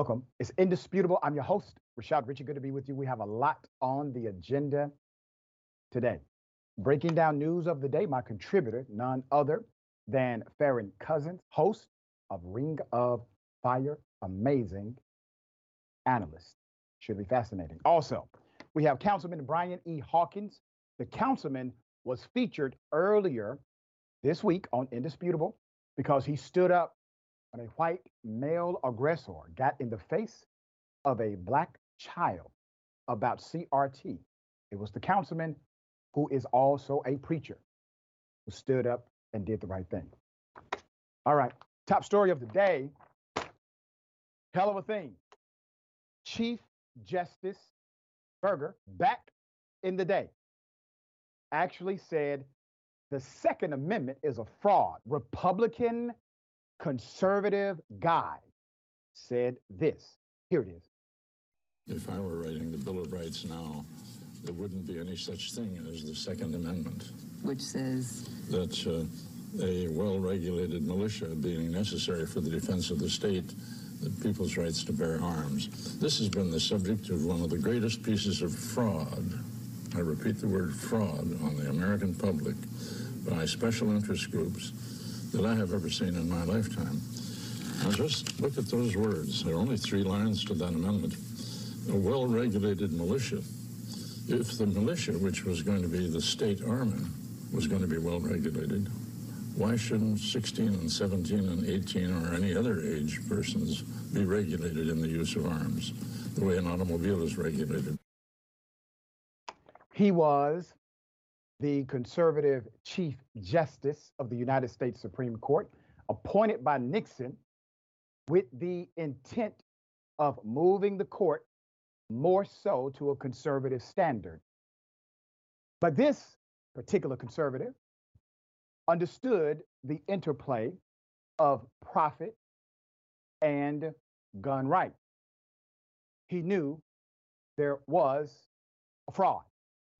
Welcome. It's indisputable. I'm your host, Rashad Richey. Good to be with you. We have a lot on the agenda today. Breaking down news of the day, my contributor, none other than Farron Cousins, host of Ring of Fire, amazing analyst. Should be fascinating. Also, we have Councilman Brian E. Hawkins. The councilman was featured earlier this week on Indisputable because he stood up when a white male aggressor got in the face of a black child about CRT. It was the councilman who is also a preacher who stood up and did the right thing. All right, top story of the day. Hell of a thing. Chief Justice Burger, back in the day, actually said the Second Amendment is a fraud. Republican conservative guy said this. Here it is. If I were writing the Bill of Rights now, there wouldn't be any such thing as the Second Amendment. Which says? That uh, a well regulated militia being necessary for the defense of the state, the people's rights to bear arms. This has been the subject of one of the greatest pieces of fraud. I repeat the word fraud on the American public by special interest groups that I have ever seen in my lifetime. Now just look at those words. There are only three lines to that amendment. A well-regulated militia. If the militia, which was going to be the state army, was going to be well-regulated, why shouldn't 16 and 17 and 18 or any other age persons be regulated in the use of arms the way an automobile is regulated? He was the conservative Chief Justice of the United States Supreme Court, appointed by Nixon with the intent of moving the court more so to a conservative standard. But this particular conservative understood the interplay of profit and gun rights. He knew there was a fraud.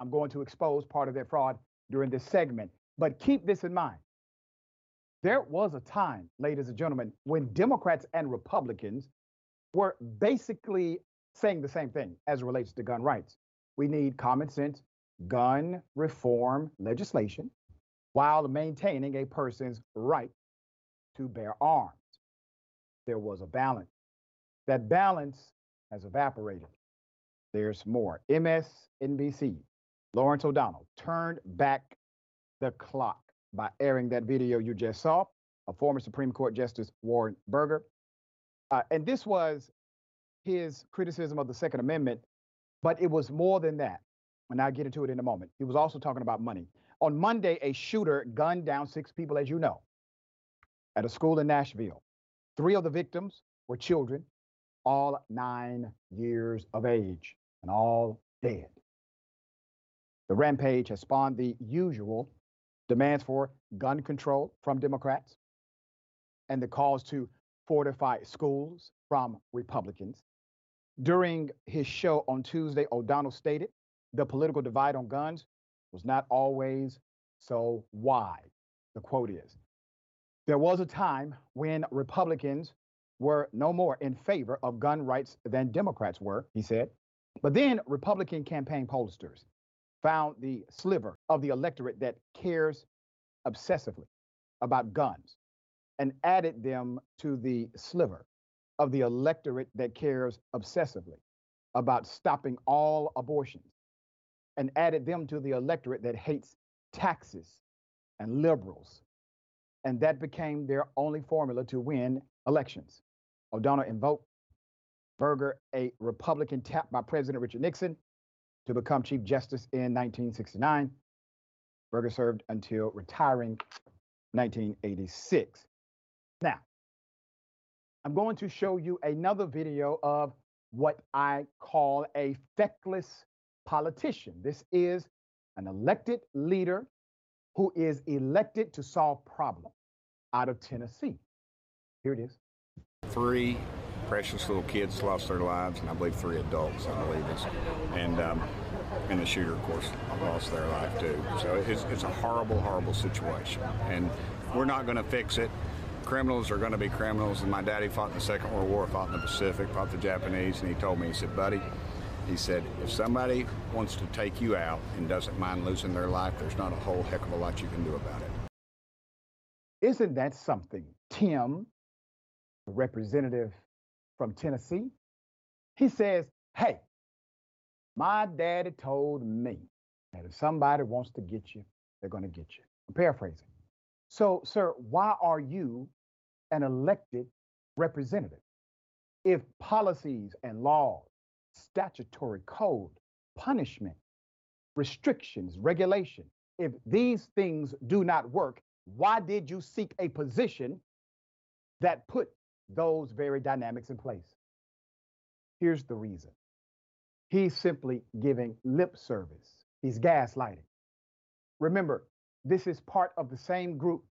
I'm going to expose part of that fraud during this segment. But keep this in mind. There was a time, ladies and gentlemen, when Democrats and Republicans were basically saying the same thing as it relates to gun rights. We need common sense gun reform legislation while maintaining a person's right to bear arms. There was a balance. That balance has evaporated. There's more. MSNBC Lawrence O'Donnell turned back the clock by airing that video you just saw of former Supreme Court Justice Warren Burger. Uh, and this was his criticism of the Second Amendment, but it was more than that. And I'll get into it in a moment. He was also talking about money. On Monday, a shooter gunned down six people, as you know, at a school in Nashville. Three of the victims were children, all nine years of age, and all dead. The rampage has spawned the usual demands for gun control from Democrats and the calls to fortify schools from Republicans. During his show on Tuesday, O'Donnell stated the political divide on guns was not always so wide. The quote is There was a time when Republicans were no more in favor of gun rights than Democrats were, he said. But then Republican campaign pollsters found the sliver of the electorate that cares obsessively about guns and added them to the sliver of the electorate that cares obsessively about stopping all abortions and added them to the electorate that hates taxes and liberals. And that became their only formula to win elections. O'Donnell invoked Burger, a Republican tapped by President Richard Nixon, to become Chief Justice in 1969. Burger served until retiring 1986. Now, I'm going to show you another video of what I call a feckless politician. This is an elected leader who is elected to solve problems out of Tennessee. Here it is. Three precious little kids lost their lives, and I believe three adults, I believe it's, and um, and the shooter, of course, lost their life too. So it's, it's a horrible, horrible situation, and we're not going to fix it. criminals are going to be criminals. And my daddy fought in the Second World War, fought in the Pacific, fought the Japanese, and he told me, he said, buddy, he said, if somebody wants to take you out and doesn't mind losing their life, there's not a whole heck of a lot you can do about it. Isn't that something? Tim, representative from Tennessee, he says, hey, my daddy told me that if somebody wants to get you, they're going to get you. I'm paraphrasing. So, sir, why are you an elected representative? If policies and laws statutory code, punishment, restrictions, regulation. If these things do not work, why did you seek a position that put those very dynamics in place? Here's the reason. He's simply giving lip service. He's gaslighting. Remember, this is part of the same group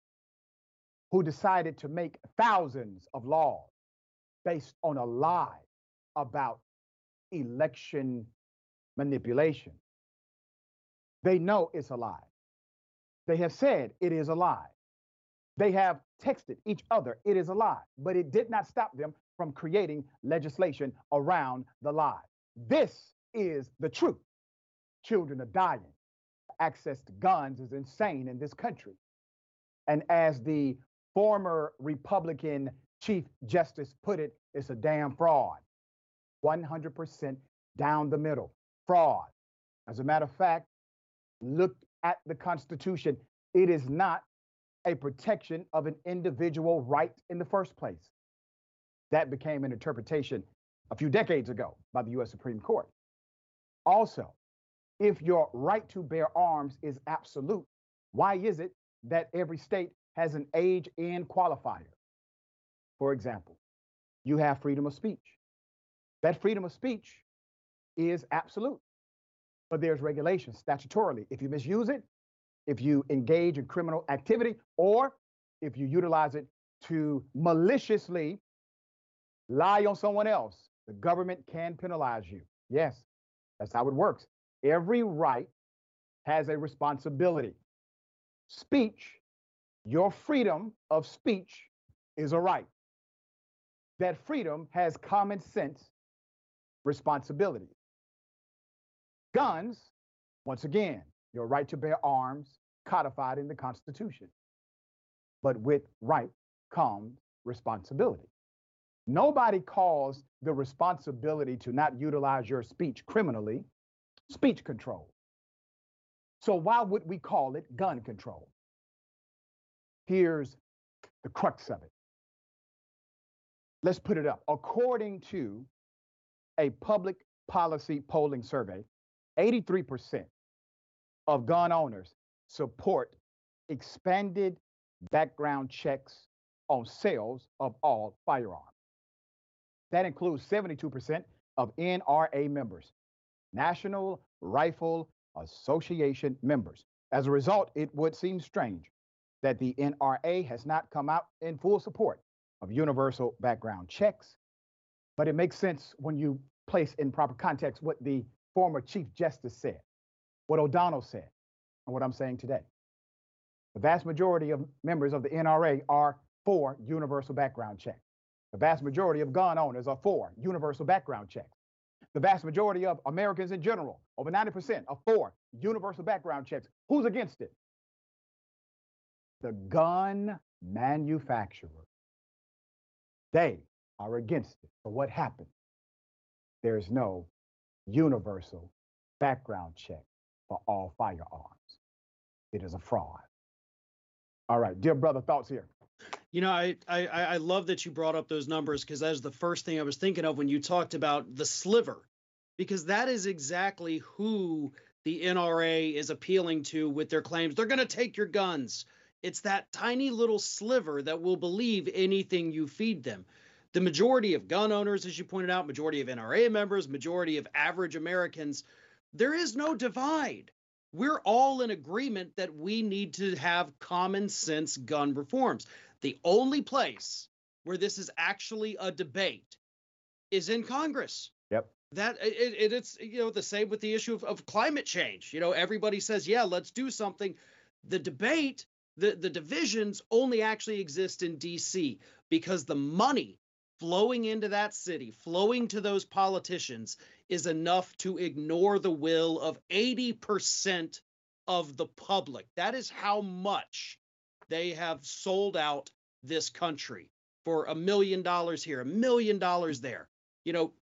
who decided to make thousands of laws based on a lie about election manipulation. They know it's a lie. They have said it is a lie. They have texted each other, it is a lie. But it did not stop them from creating legislation around the lie. This is the truth. Children are dying. Access to guns is insane in this country. And as the former Republican Chief Justice put it, it's a damn fraud. 100% down the middle. Fraud. As a matter of fact, look at the Constitution. It is not a protection of an individual right in the first place. That became an interpretation a few decades ago by the US Supreme Court. Also, if your right to bear arms is absolute, why is it that every state has an age and qualifier? For example, you have freedom of speech. That freedom of speech is absolute, but there's regulation statutorily. If you misuse it, if you engage in criminal activity, or if you utilize it to maliciously lie on someone else, the government can penalize you. Yes, that's how it works. Every right has a responsibility. Speech, your freedom of speech is a right. That freedom has common sense responsibility. Guns, once again, your right to bear arms codified in the Constitution. But with right comes responsibility. Nobody calls the responsibility to not utilize your speech criminally speech control. So why would we call it gun control? Here's the crux of it. Let's put it up. According to a public policy polling survey, 83% of gun owners support expanded background checks on sales of all firearms. That includes 72% of NRA members, National Rifle Association members. As a result, it would seem strange that the NRA has not come out in full support of universal background checks but it makes sense when you place in proper context what the former Chief Justice said, what O'Donnell said, and what I'm saying today. The vast majority of members of the NRA are for universal background checks. The vast majority of gun owners are for universal background checks. The vast majority of Americans in general, over 90%, are for universal background checks. Who's against it? The gun manufacturer. They are against it. But what happened? There's no universal background check for all firearms. It is a fraud. All right, dear brother, thoughts here. You know, I I, I love that you brought up those numbers because that is the first thing I was thinking of when you talked about the sliver, because that is exactly who the NRA is appealing to with their claims. They're going to take your guns. It's that tiny little sliver that will believe anything you feed them the majority of gun owners, as you pointed out, majority of NRA members, majority of average Americans, there is no divide. We're all in agreement that we need to have common sense gun reforms. The only place where this is actually a debate is in Congress. Yep. That it, it, it's you know the same with the issue of, of climate change. You know everybody says yeah let's do something. The debate the, the divisions only actually exist in DC because the money flowing into that city, flowing to those politicians, is enough to ignore the will of 80% of the public. That is how much they have sold out this country for a million dollars here, a million dollars there. You know,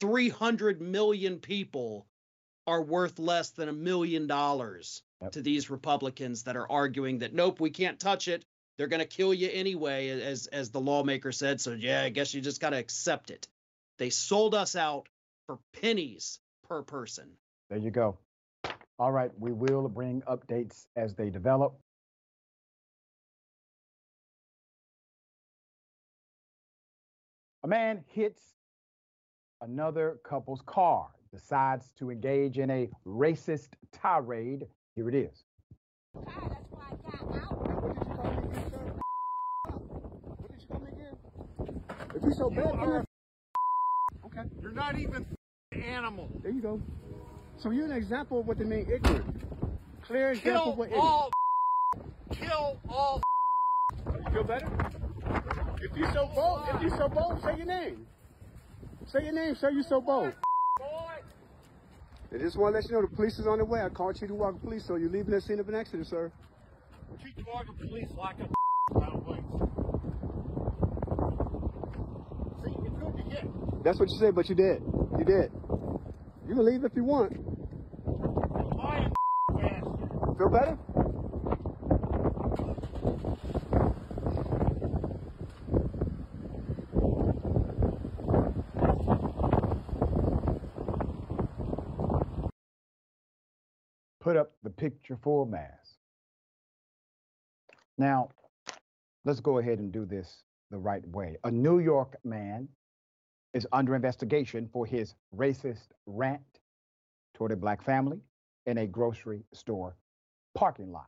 300 million people are worth less than a million dollars to these Republicans that are arguing that nope, we can't touch it. They're going to kill you anyway, as as the lawmaker said. So yeah, I guess you just got to accept it. They sold us out for pennies per person. There you go. All right, we will bring updates as they develop. A man hits another couple's car, decides to engage in a racist tirade. Here it is. Ah, if you so bad, are okay. You're not even an animal. There you go. So you're an example of what they mean ignorant. Clear example Kill of what all Kill all You feel better? If you so bold, if you so bold, say your name. Say your name, say You so bold. I just want to let you know the police is on the way. I called you to walk the police, so you're leaving the scene of an accident, sir. Treat the Walker police like a See, it's good to get. That's what you said, but you did. You did. You can leave if you want. Feel better? put up the picture for mass. Now, let's go ahead and do this the right way. A New York man is under investigation for his racist rant toward a black family in a grocery store parking lot.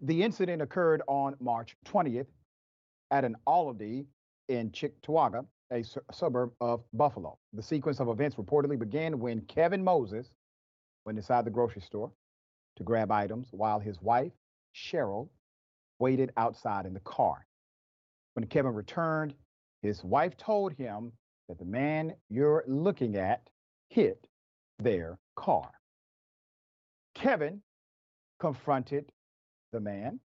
The incident occurred on March 20th at an Aldi in Cheektowaga, a su- suburb of Buffalo. The sequence of events reportedly began when Kevin Moses went inside the grocery store to grab items while his wife, Cheryl, waited outside in the car. When Kevin returned, his wife told him that the man you're looking at hit their car. Kevin confronted the man,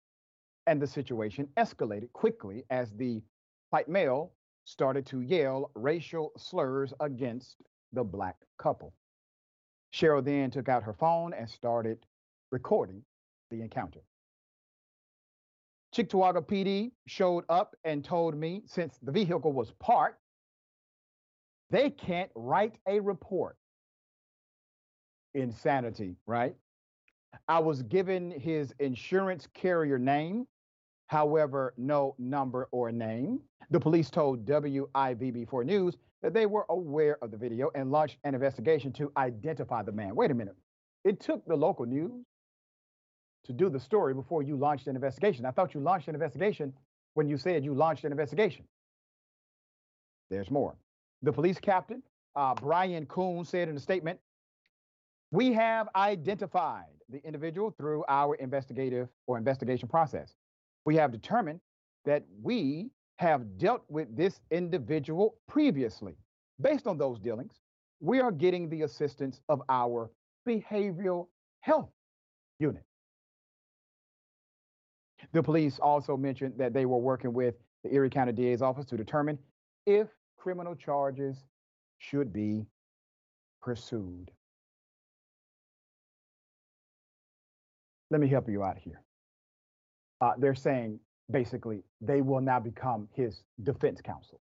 and the situation escalated quickly as the white male started to yell racial slurs against the black couple. Cheryl then took out her phone and started recording the encounter. Cheektowaga PD showed up and told me since the vehicle was parked, they can't write a report. Insanity, right? I was given his insurance carrier name, however, no number or name. The police told WIVB4 News that they were aware of the video and launched an investigation to identify the man. Wait a minute. It took the local news to do the story before you launched an investigation. I thought you launched an investigation when you said you launched an investigation. There's more. The police captain, uh, Brian Coon, said in a statement We have identified the individual through our investigative or investigation process. We have determined that we have dealt with this individual previously. Based on those dealings, we are getting the assistance of our behavioral health unit. The police also mentioned that they were working with the Erie County DA's office to determine if criminal charges should be pursued. Let me help you out here. Uh, they're saying basically, they will now become his defense counsel.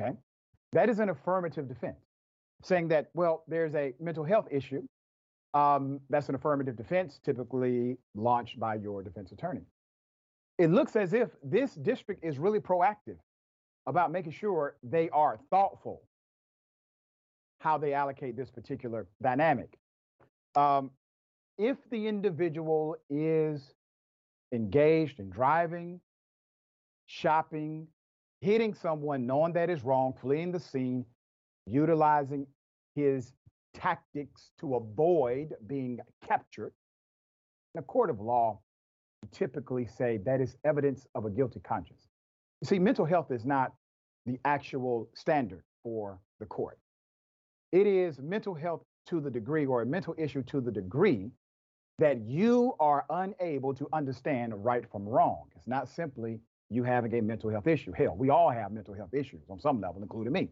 Okay? That is an affirmative defense, saying that, well, there's a mental health issue. Um, that's an affirmative defense, typically launched by your defense attorney. It looks as if this district is really proactive about making sure they are thoughtful how they allocate this particular dynamic. Um, if the individual is engaged in driving, shopping, hitting someone, knowing that is wrong, fleeing the scene, utilizing his tactics to avoid being captured, In a court of law, we typically say that is evidence of a guilty conscience. You see, mental health is not the actual standard for the court. It is mental health to the degree, or a mental issue to the degree that you are unable to understand right from wrong. It's not simply you having a mental health issue. Hell, we all have mental health issues on some level, including me.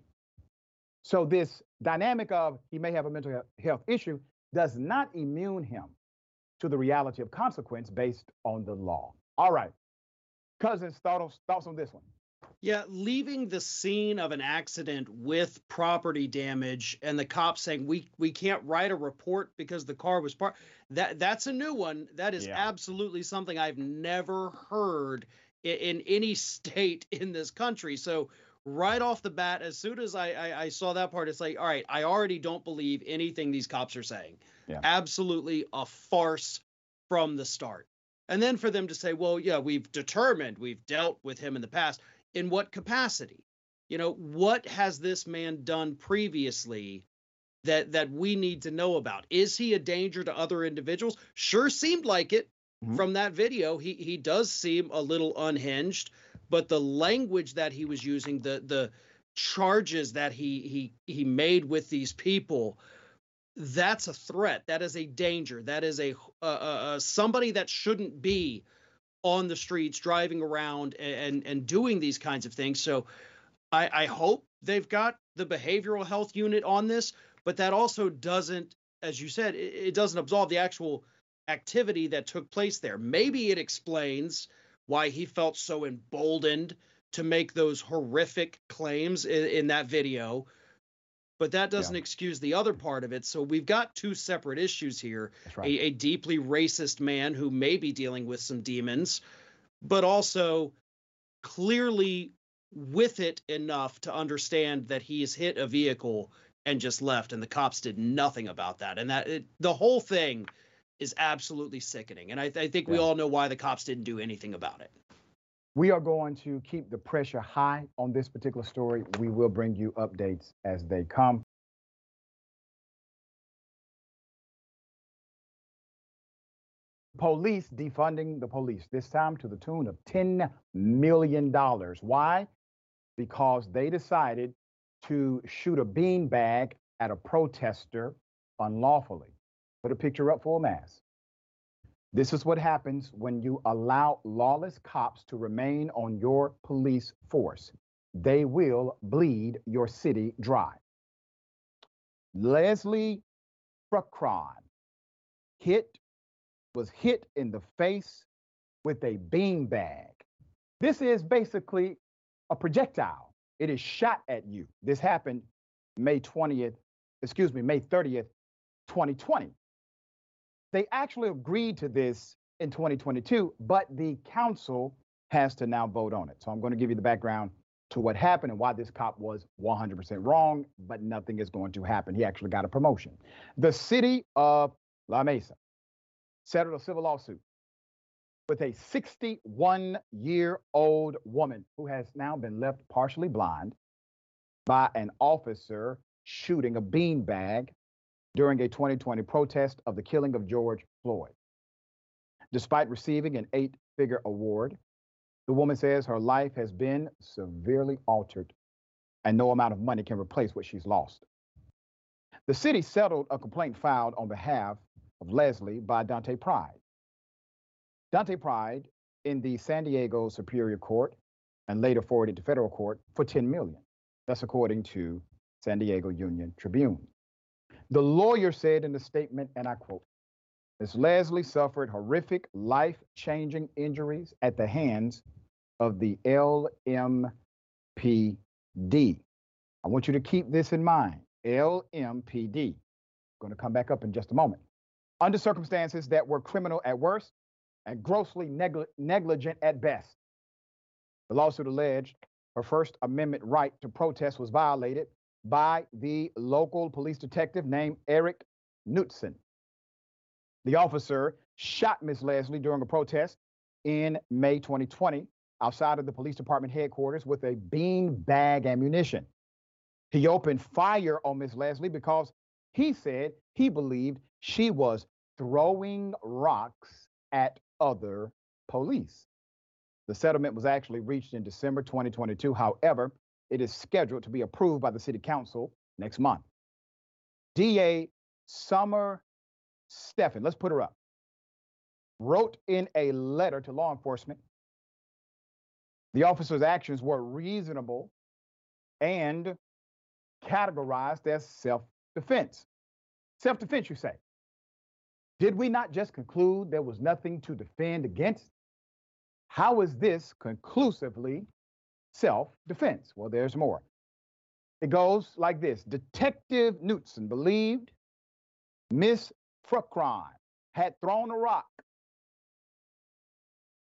So, this dynamic of he may have a mental health issue does not immune him to the reality of consequence based on the law. All right. Cousins, thoughts, on this one? Yeah, leaving the scene of an accident with property damage and the cops saying we we can't write a report because the car was parked. That that's a new one. That is yeah. absolutely something I've never heard in, in, any state in this country. So right off the bat, as soon as I, I, I saw that part, it's like, all right, I already don't believe anything these cops are saying. Yeah. Absolutely a farce from the start. And then for them to say, well, yeah, we've determined, we've dealt with him in the past in what capacity? You know, what has this man done previously that that we need to know about? Is he a danger to other individuals? Sure seemed like it mm-hmm. from that video. He he does seem a little unhinged, but the language that he was using, the the charges that he he he made with these people, that's a threat. That is a danger. That is a uh, uh, somebody that shouldn't be on the streets, driving around and and doing these kinds of things. So I, I hope they've got the behavioral health unit on this, but that also doesn't, as you said, it, it doesn't absolve the actual activity that took place there. Maybe it explains why he felt so emboldened to make those horrific claims in, in that video but that doesn't yeah. excuse the other part of it. So we've got two separate issues here right. a, a, deeply racist man who may be dealing with some demons, but also clearly with it enough to understand that he's hit a vehicle and just left, and the cops did nothing about that. And that it, the whole thing is absolutely sickening. And I, I think yeah. we all know why the cops didn't do anything about it. We are going to keep the pressure high on this particular story. We will bring you updates as they come. Police defunding the police, this time to the tune of $10 million. Why? Because they decided to shoot a beanbag at a protester unlawfully. Put a picture up for a mass. This is what happens when you allow lawless cops to remain on your police force. They will bleed your city dry. Leslie Furcron hit was hit in the face with a beanbag. This is basically a projectile. It is shot at you. This happened May 20th, excuse me, May 30th, 2020. They actually agreed to this in 2022, but the council has to now vote on it. So I'm going to give you the background to what happened and why this cop was 100% wrong, but nothing is going to happen. He actually got a promotion. The city of La Mesa settled a civil lawsuit with a 61 year old woman who has now been left partially blind by an officer shooting a beanbag during a 2020 protest of the killing of George Floyd. Despite receiving an eight figure award, the woman says her life has been severely altered and no amount of money can replace what she's lost. The city settled a complaint filed on behalf of Leslie by Dante Pride. Dante Pride in the San Diego Superior Court and later forwarded to federal court for 10 million. That's according to San Diego Union Tribune. The lawyer said in the statement, and I quote, Ms. Leslie suffered horrific, life changing injuries at the hands of the LMPD. I want you to keep this in mind LMPD. I'm going to come back up in just a moment. Under circumstances that were criminal at worst and grossly negli- negligent at best. The lawsuit alleged her First Amendment right to protest was violated by the local police detective named Eric Knutson. The officer shot Miss Leslie during a protest in May 2020 outside of the police department headquarters with a bean bag ammunition. He opened fire on Miss Leslie because he said he believed she was throwing rocks at other police. The settlement was actually reached in December 2022. However, it is scheduled to be approved by the City Council next month. DA Summer Stephan, let's put her up, wrote in a letter to law enforcement the officer's actions were reasonable and categorized as self defense. Self defense, you say. Did we not just conclude there was nothing to defend against? How is this conclusively self defense? Well, there's more. It goes like this Detective Knutson believed Miss Furcron had thrown a rock.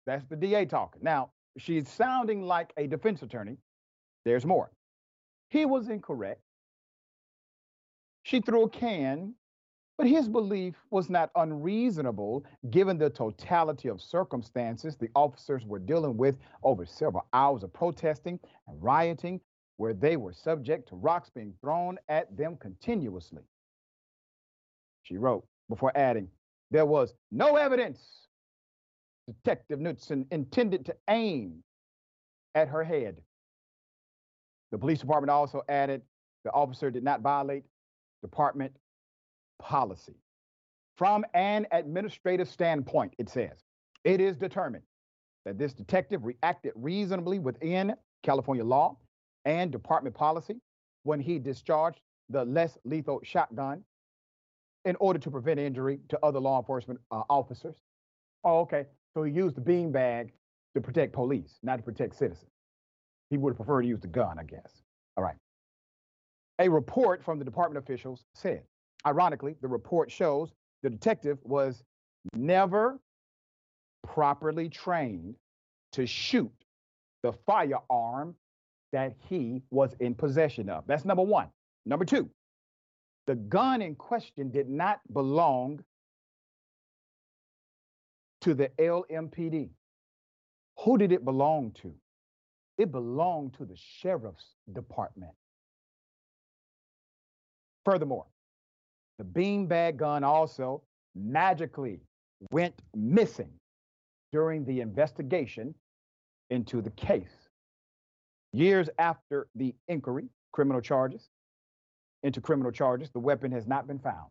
That's the DA talking. Now, she's sounding like a defense attorney. There's more. He was incorrect. She threw a can, but his belief was not unreasonable given the totality of circumstances the officers were dealing with over several hours of protesting and rioting, where they were subject to rocks being thrown at them continuously. She wrote before adding, There was no evidence Detective Knutson intended to aim at her head. The police department also added the officer did not violate department policy. From an administrative standpoint, it says, it is determined that this detective reacted reasonably within California law and department policy when he discharged the less lethal shotgun in order to prevent injury to other law enforcement uh, officers. Oh, okay. So he used the beanbag to protect police, not to protect citizens. He would have preferred to use the gun, I guess. All right. A report from the department officials said, ironically, the report shows the detective was never properly trained to shoot the firearm that he was in possession of. That's number one. Number two, the gun in question did not belong to the LMPD. Who did it belong to? It belonged to the sheriff's department. Furthermore, the beanbag gun also magically went missing during the investigation into the case. Years after the inquiry, criminal charges, into criminal charges, the weapon has not been found.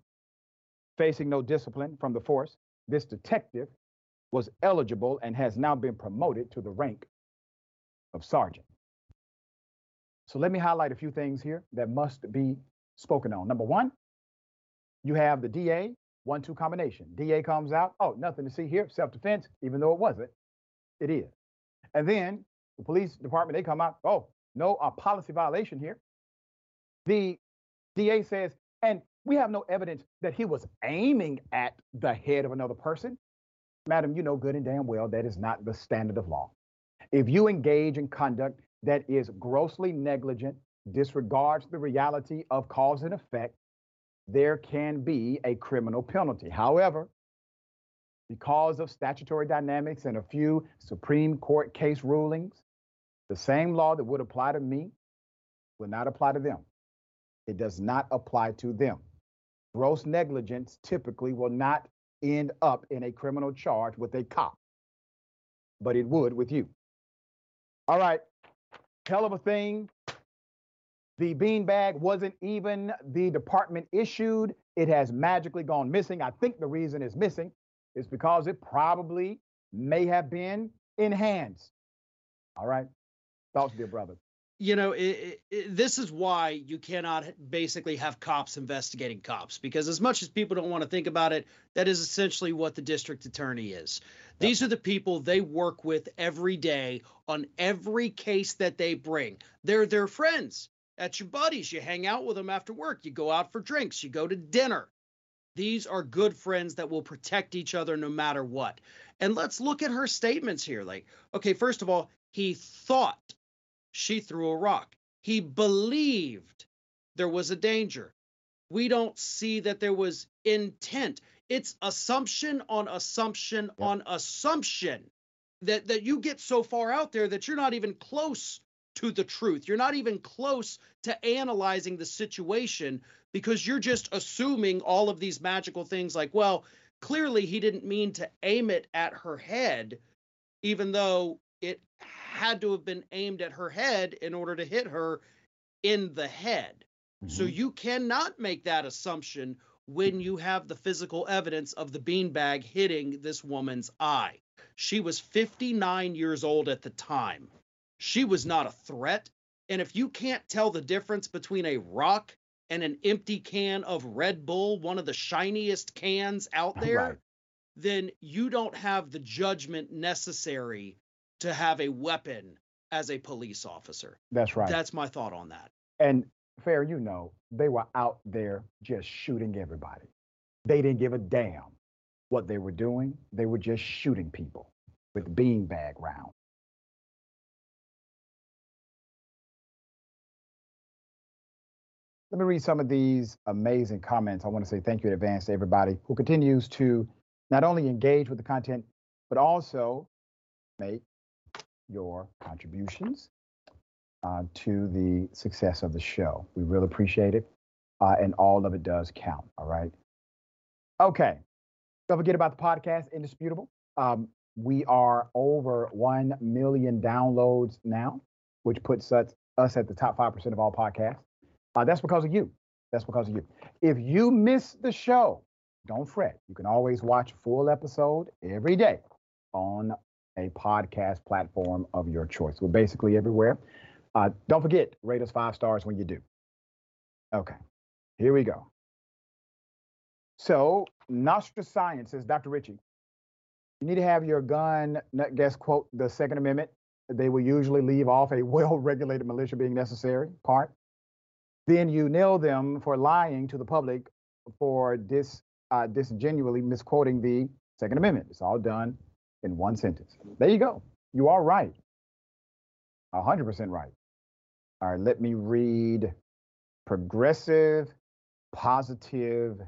Facing no discipline from the force, this detective was eligible and has now been promoted to the rank of sergeant. So let me highlight a few things here that must be spoken on. Number one, you have the DA one two combination. DA comes out, oh, nothing to see here, self defense, even though it wasn't. It is. And then the police department, they come out, oh, no a policy violation here. The DA says, and we have no evidence that he was aiming at the head of another person. Madam, you know good and damn well that is not the standard of law. If you engage in conduct that is grossly negligent, disregards the reality of cause and effect, there can be a criminal penalty. However, because of statutory dynamics and a few Supreme Court case rulings, the same law that would apply to me will not apply to them. It does not apply to them. Gross negligence typically will not end up in a criminal charge with a cop, but it would with you. All right, hell of a thing. The beanbag wasn't even the department issued. It has magically gone missing. I think the reason it's missing is because it probably may have been in hands. All right. Thoughts, dear brother you know, it, it, this is why you cannot basically have cops investigating cops because as much as people don't want to think about it, that is essentially what the district attorney is. Yep. These are the people they work with every day on every case that they bring. They're their friends. That's your buddies. You hang out with them after work. You go out for drinks. You go to dinner. These are good friends that will protect each other no matter what. And let's look at her statements here. Like, okay, first of all, he thought she threw a rock. He believed there was a danger. We don't see that there was intent. It's assumption on assumption yeah. on assumption that, that you get so far out there that you're not even close to the truth. You're not even close to analyzing the situation because you're just assuming all of these magical things like, well, clearly he didn't mean to aim it at her head, even though it had to have been aimed at her head in order to hit her in the head. So Mhm. you cannot make that assumption when you have the physical evidence of the beanbag hitting this woman's eye. She was 59 years old at the time. She was not a threat. And if you can't tell the difference between a rock and an empty can of Red Bull, one of the shiniest cans out there, Right. then you don't have the judgment necessary to have a weapon as a police officer. That's right. That's my thought on that. And fair, you know, they were out there just shooting everybody. They didn't give a damn what they were doing. They were just shooting people with beanbag rounds. Let me read some of these amazing comments. I want to say thank you in advance to everybody who continues to not only engage with the content, but also make your contributions uh, to the success of the show. We really appreciate it. Uh, and all of it does count. All right. Okay. Don't forget about the podcast, Indisputable. Um, we are over 1 million downloads now, which puts us, us at the top 5% of all podcasts. Uh, that's because of you. That's because of you. If you miss the show, don't fret. You can always watch a full episode every day on a podcast platform of your choice. We're basically everywhere. Uh, don't forget, rate us five stars when you do. Okay, here we go. So, Nostra Science says, Dr. Richey, you need to have your gun, guess, quote, the Second Amendment. They will usually leave off a well regulated militia being necessary part. Then you nail them for lying to the public for dis, uh, misquoting the Second Amendment. It's all done in one sentence. There you go. You are right. 100% right. All right, let me read progressive, positive,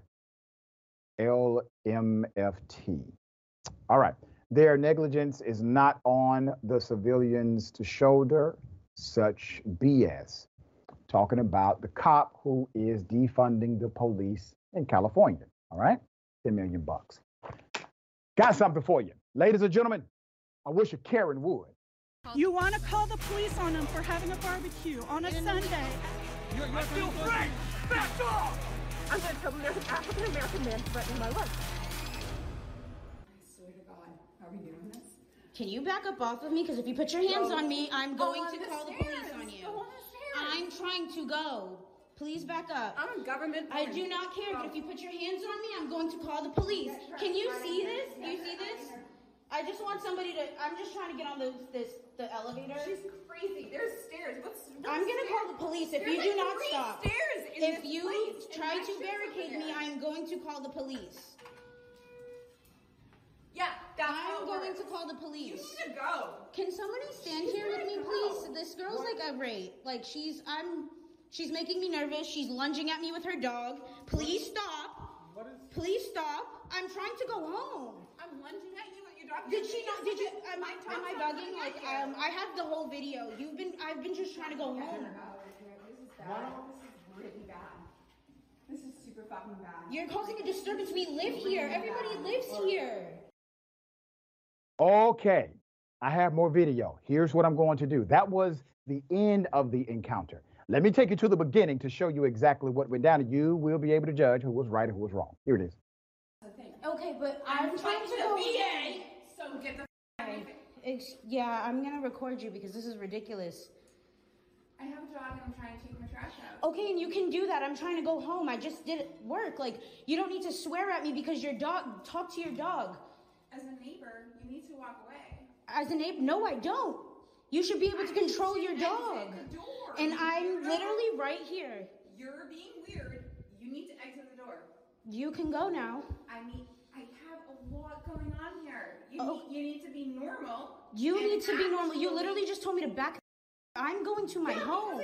LMFT. All right, their negligence is not on the civilians to shoulder such BS. Talking about the cop who is defunding the police in California. All right, 10 million bucks. Got something for you. Ladies and gentlemen, I wish a Karen would. You want to call the police on them for having a barbecue on a Sunday. You're I feel free! Back off! I'm going to tell them there's an African American man threatening my life. I swear to God, are we doing this? Can you back up off of me? Because if you put your hands on me, I'm oh, going on to call the police on you. Go on the stairs. I'm trying to go. Please back up. I'm a government. I do not care, but if you put your hands on me, I'm going to call the police. Can you see this? Do you see this? I just want somebody to. I'm just trying to get on the this the elevator. She's crazy. There's stairs. What's? what's I'm gonna stairs? call the police if There's you do like not stop. Stairs in If you place, try to barricade me. I am going to call the police. Yeah, that's I'm going works. to call the police. You police. need to go. Can somebody stand here with me, please? This girl's like irate. Like she's I'm she's making me nervous. She's lunging at me with her dog. Please stop. What is? Please stop. I'm trying to go home. I'm lunging at you with your dog. Did she not? Did you? Am I, am I bugging? Like, right um, I have the whole video. You've been, I've been just trying to go home. This is bad. This is really bad. This is super fucking bad. You're causing a disturbance. We live here. Everybody lives here. Okay, I have more video. Here's what I'm going to do. That was the end of the encounter. Let me take you to the beginning to show you exactly what went down, and you will be able to judge who was right and who was wrong. Here it is. Okay, but I'm, I'm trying talking to to go. VA. So get the. Okay. Yeah, I'm gonna record you because this is ridiculous. I have a dog and I'm trying to take my trash out. Okay, and you can do that. I'm trying to go home. I just did work. Like, you don't need to swear at me because your dog. Talk to your dog. As a neighbor, you need to walk away. As a neighbor, no, I don't. You should be able to control your dog. The door. And I'm literally right here. You're being weird. You need to exit the door. You can go now. I mean, I have a lot going on here. You, Oh. need, you need to be normal. You need to be normal. You literally just told me to back. I'm going to my Yeah, home.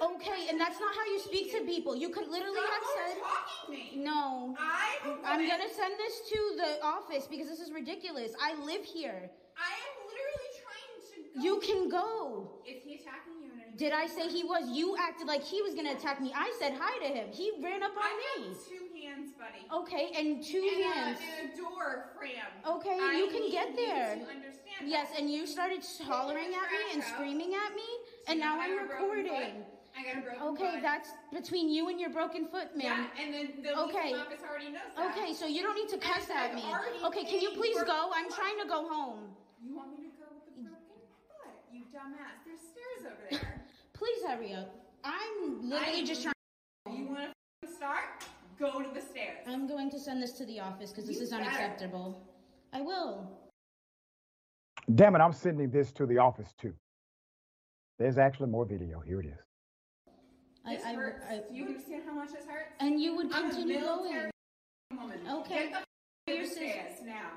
Okay, and that's not how you speak to people. You could literally have Stop said. talking to me. No. I'm. I'm gonna send this to the office because this is ridiculous. I live here. I am literally trying to You can go. Is he attacking you? In Did I say he was? You acted like he was gonna attack me. I said hi to him. He ran up on me. I me. two hands, buddy. Okay, and two and hands. A, and a door frame. Okay, I you can get there. To understand Yes, that. and you started hollering at me and screaming at me, and now I'm have recording. Foot. I got a broken Okay, foot. that's between you and your broken foot, ma'am. Yeah, and then the Okay. legal office already knows that. Okay, so you don't need to cuss And at me. Okay, can you please go? I'm trying to go home. You want me to go with the mm. broken foot? You dumbass. There's stairs over there. Please hurry up. I'm literally I- just trying. you want to start? Go to the stairs. I'm going to send this to the office because this You is better. unacceptable. I will. Damn it, I'm sending this to the office too. There's actually more video. Here it is. I, This I, hurts. I, you understand how much this hurts? and you would I'm continue going. woman. Okay. Get the Your stairs now.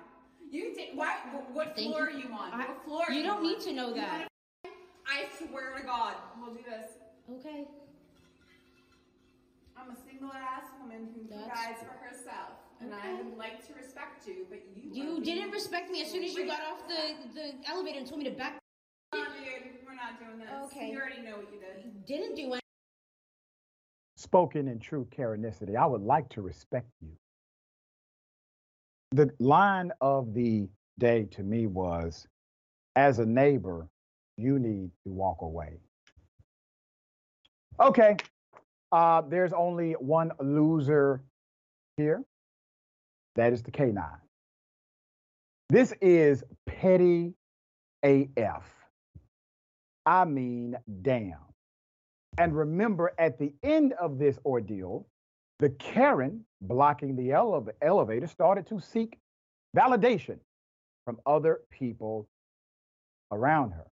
You take why? What Thank floor you. are you on? I- what floor? you don't on? need to know that. I swear to God, we'll do this. Okay. I'm a single ass woman who provides for herself, and I would like to respect you, but you. You didn't respect me as soon as you got off the, the elevator and told me to back. Dude. We're not doing this. Okay. You already know what you did. You Didn't do anything. Spoken in true Karenicity, I would like to respect you. The line of the day to me was as a neighbor, you need to walk away. Okay. Uh, there's only one loser here. That is the K9. This is petty AF. I mean, damn. And remember, at the end of this ordeal, the Karen blocking the ele- elevator started to seek validation from other people around her,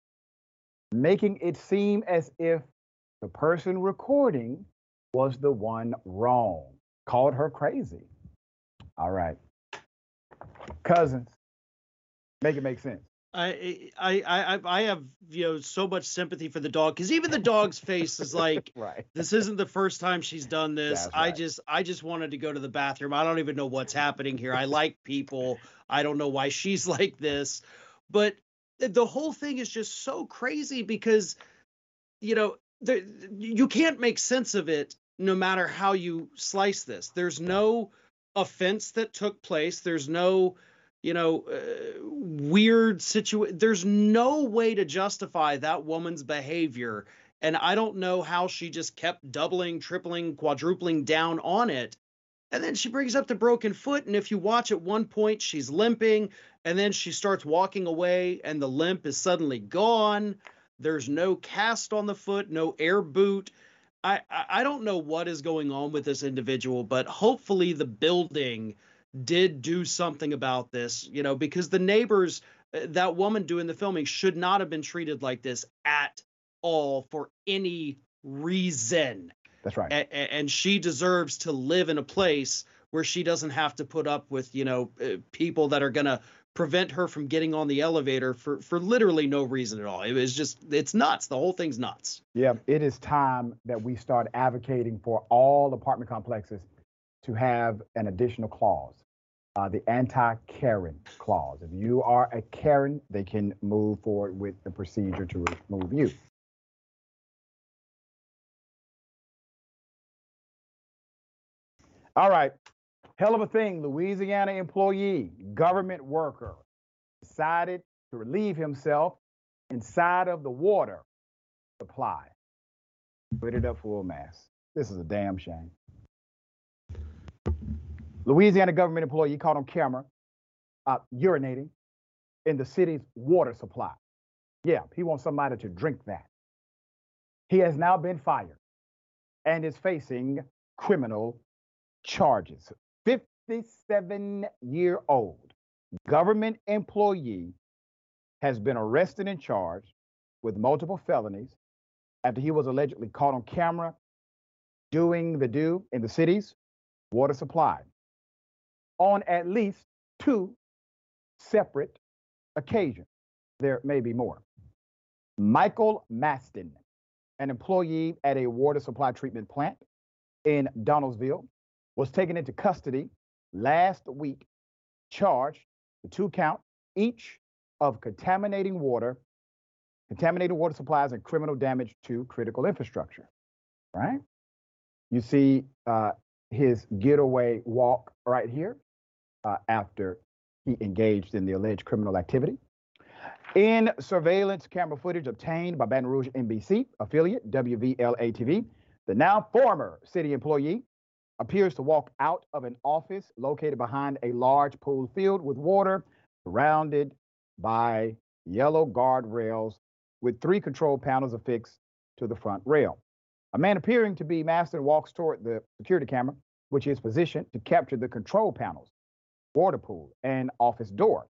making it seem as if the person recording was the one wrong, called her crazy. All right. Cousins, make it make sense. I I I I have you know so much sympathy for the dog because even the dog's face is like right. this isn't the first time she's done this. I just I just wanted to go to the bathroom. I don't even know what's happening here. I like people. I don't know why she's like this, but the whole thing is just so crazy because you know there, you can't make sense of it no matter how you slice this. There's no offense that took place. There's no you know, uh, weird situation. There's no way to justify that woman's behavior. And I don't know how she just kept doubling, tripling, quadrupling down on it. And then she brings up the broken foot. And if you watch at one point, she's limping and then she starts walking away and the limp is suddenly gone. There's no cast on the foot, no air boot. I, I I don't know what is going on with this individual, but hopefully the building did do something about this, you know, because the neighbors, uh, that woman doing the filming should not have been treated like this at all for any reason. That's right. A- and she deserves to live in a place where she doesn't have to put up with, you know, uh, people that are going to prevent her from getting on the elevator for for literally no reason at all. It was just it's nuts. The whole thing's nuts. Yeah, it is time that we start advocating for all apartment complexes to have an additional clause, uh, the anti-Karen clause. If you are a Karen, they can move forward with the procedure to remove you. All right, hell of a thing. Louisiana employee, government worker, decided to relieve himself inside of the water supply. Put it up full mass. This is a damn shame. Louisiana government employee caught on camera uh, urinating in the city's water supply. Yeah, he wants somebody to drink that. He has now been fired and is facing criminal charges. 57 year old government employee has been arrested and charged with multiple felonies after he was allegedly caught on camera doing the do in the city's water supply on at least two separate occasions. There may be more. Michael Mastin, an employee at a water supply treatment plant in Donaldsville, was taken into custody last week, charged with two counts each of contaminating water contaminated water supplies, and criminal damage to critical infrastructure. Right? You see uh, his getaway walk right here uh, after he engaged in the alleged criminal activity. In surveillance camera footage obtained by Baton Rouge NBC affiliate WVLA TV, the now former city employee appears to walk out of an office located behind a large pool filled with water, surrounded by yellow guardrails with three control panels affixed to the front rail. A man appearing to be Mastin walks toward the security camera, which is positioned to capture the control panels, water pool, and office door,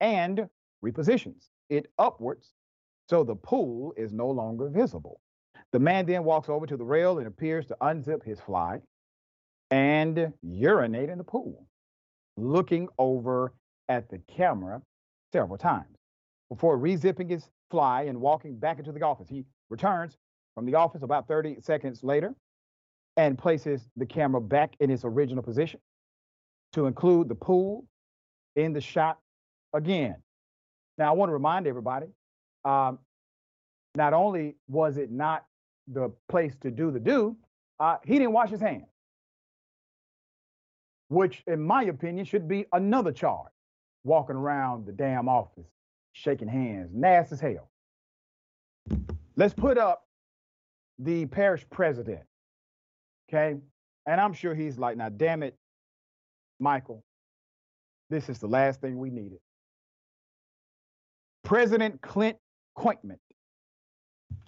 and repositions it upwards so the pool is no longer visible. The man then walks over to the rail and appears to unzip his fly and urinate in the pool, looking over at the camera several times before rezipping his fly and walking back into the office. He returns from the office about 30 seconds later and places the camera back in its original position to include the pool in the shot again. Now, I want to remind everybody um, not only was it not the place to do the do, uh, he didn't wash his hands, which, in my opinion, should be another charge. Walking around the damn office, shaking hands, nasty as hell. Let's put up the parish president, okay? And I'm sure he's like, now, damn it, Michael, this is the last thing we needed. President Clint Cointment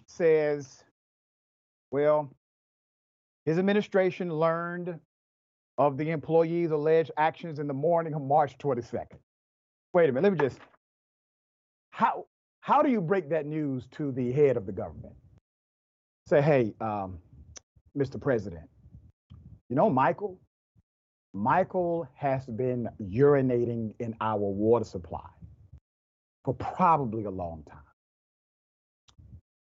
says, well, his administration learned of the employees' alleged actions in the morning of March 22nd. Wait a minute, let me just, how, how do you break that news to the head of the government? Say, hey, um, Mr. President, you know, Michael, Michael has been urinating in our water supply for probably a long time.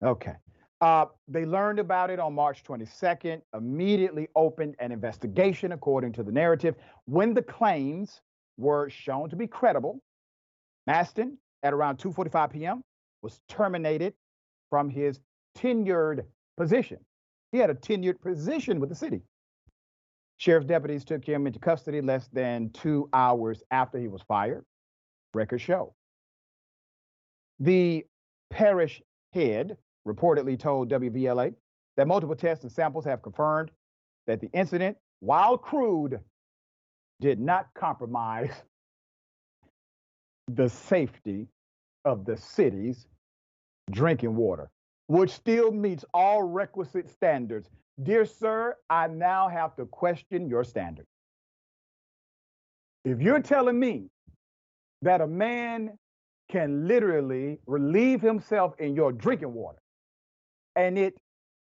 Okay. Uh, they learned about it on March 22nd, immediately opened an investigation according to the narrative. When the claims were shown to be credible, Mastin, at around 2:45 p.m., was terminated from his tenured position. He had a tenured position with the city. Sheriff's deputies took him into custody less than two hours after he was fired. Records show. The parish head reportedly told WVLA that multiple tests and samples have confirmed that the incident, while crude, did not compromise the safety of the city's drinking water, which still meets all requisite standards. Dear sir, I now have to question your standard. If you're telling me that a man can literally relieve himself in your drinking water, and it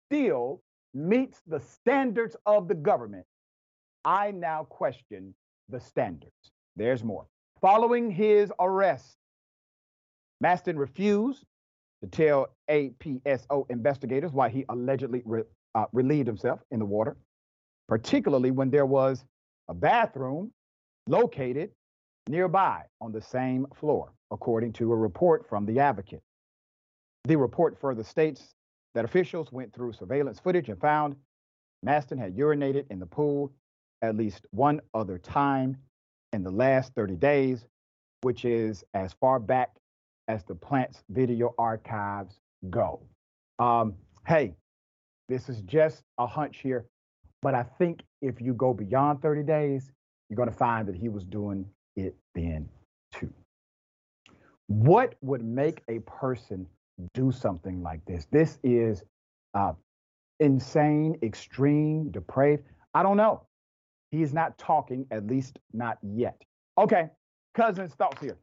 still meets the standards of the government, I now question the standards. There's more. Following his arrest, Mastin refused to tell APSO investigators why he allegedly re, uh, relieved himself in the water, particularly when there was a bathroom located nearby on the same floor according to a report from the advocate. The report further states that officials went through surveillance footage and found Mastin had urinated in the pool at least one other time in the last 30 days, which is as far back as the plant's video archives go. Um, hey, this is just a hunch here, but I think if you go beyond 30 days, you're going to find that he was doing it then too. What would make a person do something like this? This is uh, insane, extreme, depraved. I don't know. He is not talking, at least not yet. Okay, Cousins, thoughts here.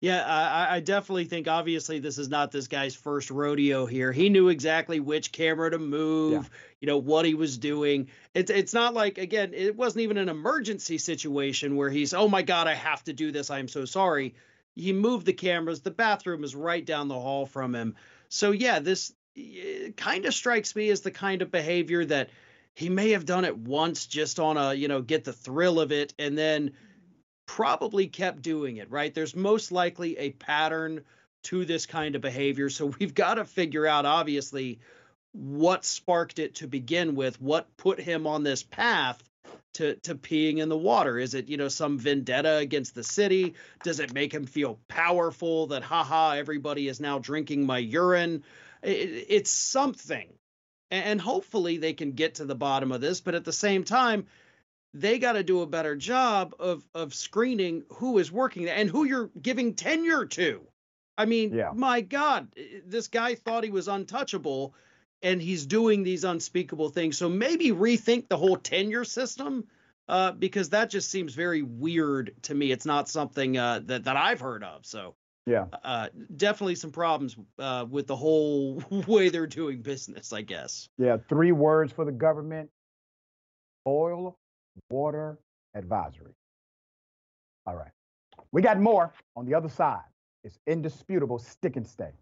Yeah, I, I, definitely think obviously this is not this guy's first rodeo here. He knew exactly which camera to move, yeah. you know, what he was doing. It's it's not like again, it wasn't even an emergency situation where he's, oh my God, I have to do this. I'm so sorry he moved the cameras. The bathroom is right down the hall from him. So yeah, this kind of strikes me as the kind of behavior that he may have done it once just on a, you know, get the thrill of it and then probably kept doing it, right? There's most likely a pattern to this kind of behavior. So we've got to figure out, obviously, what sparked it to begin with, what put him on this path to to peeing in the water? Is it you know some vendetta against the city? Does it make him feel powerful that haha everybody is now drinking my urine? It, it's something, and hopefully they can get to the bottom of this. But at the same time, they got to do a better job of of screening who is working there and who you're giving tenure to. I mean, yeah. my God, this guy thought he was untouchable and he's doing these unspeakable things. So maybe rethink the whole tenure system uh, because that just seems very weird to me. It's not something uh, that that I've heard of. So yeah, uh, definitely some problems uh, with the whole way they're doing business. I guess. Yeah, three words for the government: oil, water, advisory. All right, we got more on the other side. It's indisputable. Stick and stay.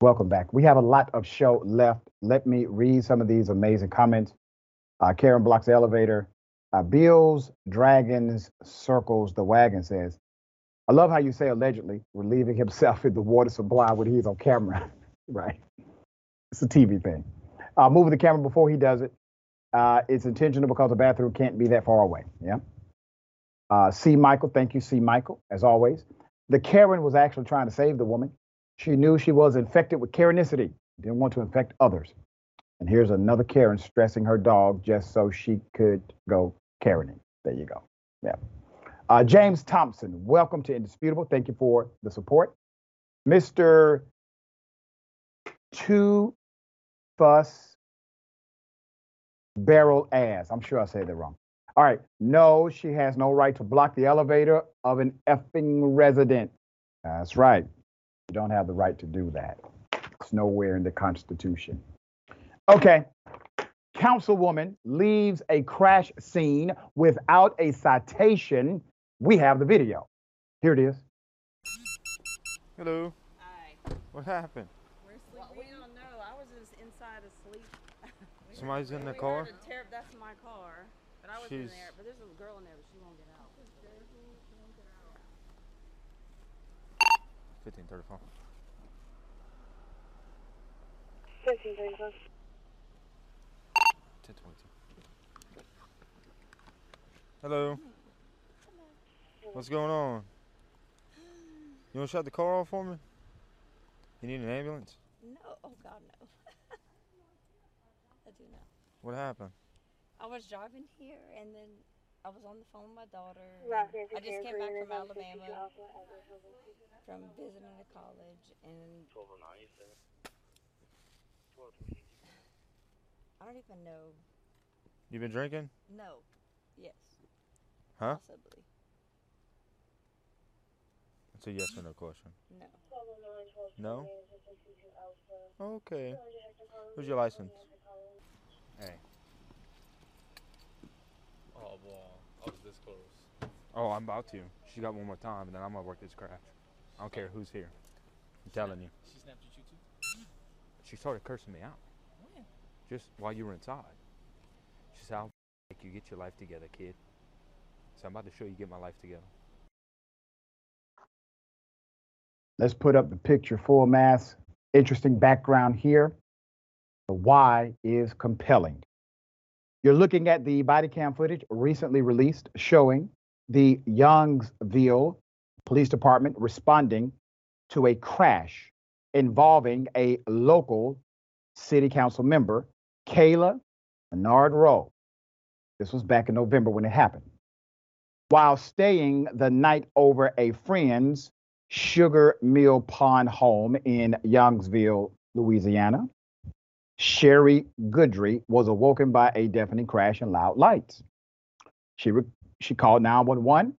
Welcome back. We have a lot of show left. Let me read some of these amazing comments. Uh, Karen blocks the elevator. Uh, Bills, Dragons, Circles, the wagon says, I love how you say allegedly relieving himself in the water supply when he's on camera. right. It's a TV thing. Uh, moving the camera before he does it. Uh, it's intentional because the bathroom can't be that far away. Yeah. Uh, C. Michael, thank you, C. Michael, as always. The Karen was actually trying to save the woman. She knew she was infected with Karenicity, didn't want to infect others. And here's another Karen stressing her dog just so she could go Karening. There you go. Yeah. Uh, James Thompson, welcome to Indisputable. Thank you for the support. Mr. Two Fuss Barrel Ass. I'm sure I say that wrong. All right. No, she has no right to block the elevator of an effing resident. That's right. You don't have the right to do that. It's nowhere in the Constitution. Okay. Councilwoman leaves a crash scene without a citation. We have the video. Here it is. Hello. Hi. What happened? We're well, we don't know. I was just inside asleep. Somebody's in the car? Tear, that's my car. But I was She's... in there. But there's a girl in there, but she won't get out. 1535. 1535. 1022. Hello. What's going on? You want to shut the car off for me? You need an ambulance? No. Oh, God, no. I do not. What happened? I was driving here and then I was on the phone with my daughter. I just came back from Alabama from visiting the college and I don't even know. You been drinking? No. Yes. Huh? Possibly. It's a yes or no question. No. No? Okay. Where's your license? Hey. Oh, well, I was this close. Oh, I'm about to. She got one more time, and then I'm gonna work this crash. I don't care who's here. I'm telling you. She snapped at you too? She started cursing me out. When? Just while you were inside. She said, I'll make you get your life together, kid. So I'm about to show you get my life together. Let's put up the picture full mass. Interesting background here. The why is compelling. You're looking at the body cam footage recently released showing the Youngsville Police Department responding to a crash involving a local city council member, Kayla Menard Rowe. This was back in November when it happened. While staying the night over a friend's Sugar Mill Pond home in Youngsville, Louisiana, Sherry Goodry was awoken by a deafening crash and loud lights. She, re- she called 911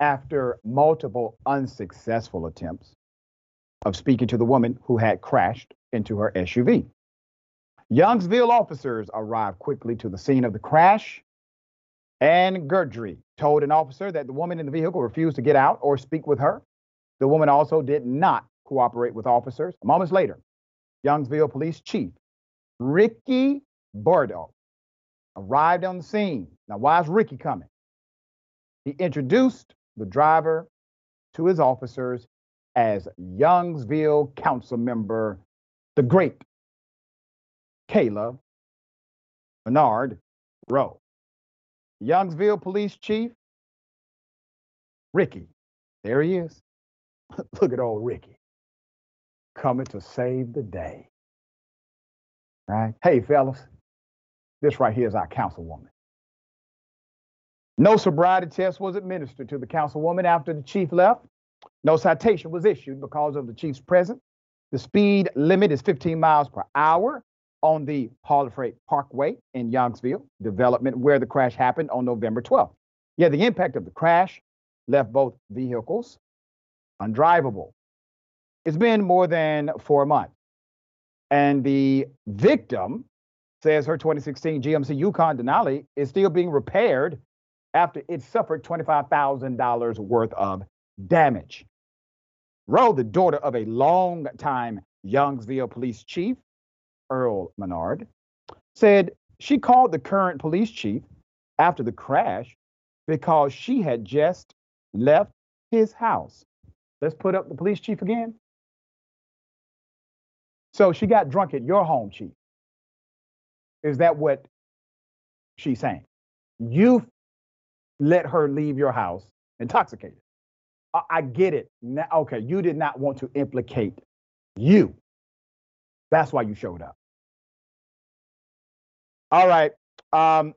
after multiple unsuccessful attempts of speaking to the woman who had crashed into her SUV. Youngsville officers arrived quickly to the scene of the crash, and Gerdry told an officer that the woman in the vehicle refused to get out or speak with her. The woman also did not cooperate with officers. Moments later, Youngsville Police Chief Ricky Boudreaux arrived on the scene. Now, why is Ricky coming? He introduced the driver to his officers as Youngsville Council Member, the great Kayla Menard Rowe. Youngsville Police Chief, Ricky. There he is. Look at old Ricky coming to save the day. Right? Hey, fellas, this right here is our councilwoman. No sobriety test was administered to the councilwoman after the chief left. No citation was issued because of the chief's presence. The speed limit is 15 miles per hour on the Hall of Freight Parkway in Youngsville development where the crash happened on November 12th. Yeah, the impact of the crash left both vehicles undrivable. It's been more than four months. And the victim says her 2016 GMC Yukon Denali is still being repaired after it suffered $25,000 worth of damage. Rowe, the daughter of a longtime Youngsville police chief, Earl Menard, said she called the current police chief after the crash because she had just left his house. Let's put up the police chief again. So she got drunk at your home, chief. Is that what she's saying? You let her leave your house intoxicated. I, I get it. Now, okay, you did not want to implicate you. That's why you showed up. All right. Um,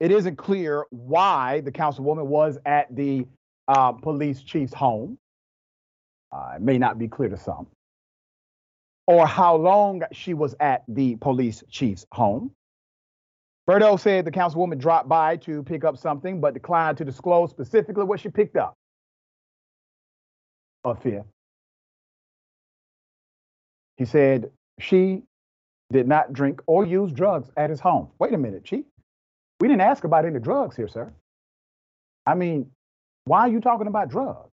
it isn't clear why the councilwoman was at the uh, police chief's home. Uh, it may not be clear to some. Or how long she was at the police chief's home. Boudreaux said the councilwoman dropped by to pick up something, but declined to disclose specifically what she picked up. A fifth. He said she did not drink or use drugs at his home. Wait a minute, Chief. We didn't ask about any drugs here, sir. I mean, why are you talking about drugs?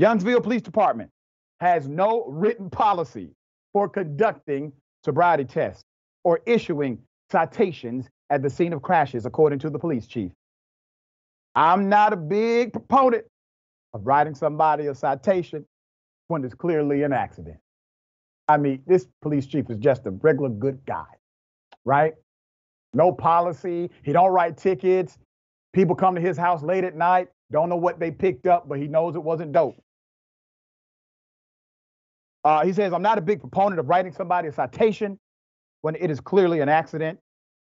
Youngsville Police Department has no written policy for conducting sobriety tests or issuing citations at the scene of crashes, according to the police chief. I'm not a big proponent of writing somebody a citation when it's clearly an accident. I mean, this police chief is just a regular good guy, right? No policy. He don't write tickets. People come to his house late at night, don't know what they picked up, but he knows it wasn't dope. Uh, he says, I'm not a big proponent of writing somebody a citation when it is clearly an accident.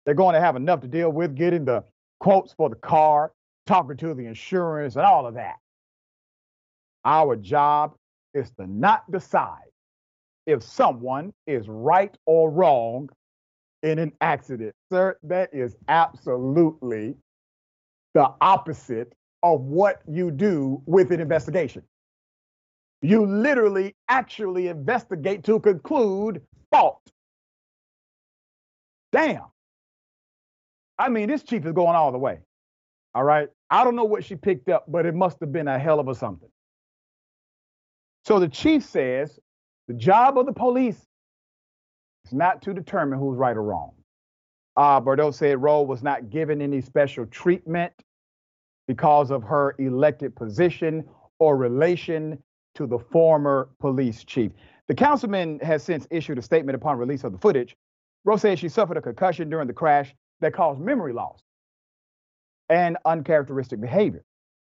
They're going to have enough to deal with getting the quotes for the car, talking to the insurance, and all of that. Our job is to not decide if someone is right or wrong in an accident. Sir, that is absolutely the opposite of what you do with an investigation. You literally actually investigate to conclude fault. Damn. I mean, this chief is going all the way. All right. I don't know what she picked up, but it must have been a hell of a something. So the chief says the job of the police is not to determine who's right or wrong. Uh, Boudreaux said Rowe was not given any special treatment because of her elected position or relation to the former police chief. The councilman has since issued a statement upon release of the footage. Rose said she suffered a concussion during the crash that caused memory loss and uncharacteristic behavior,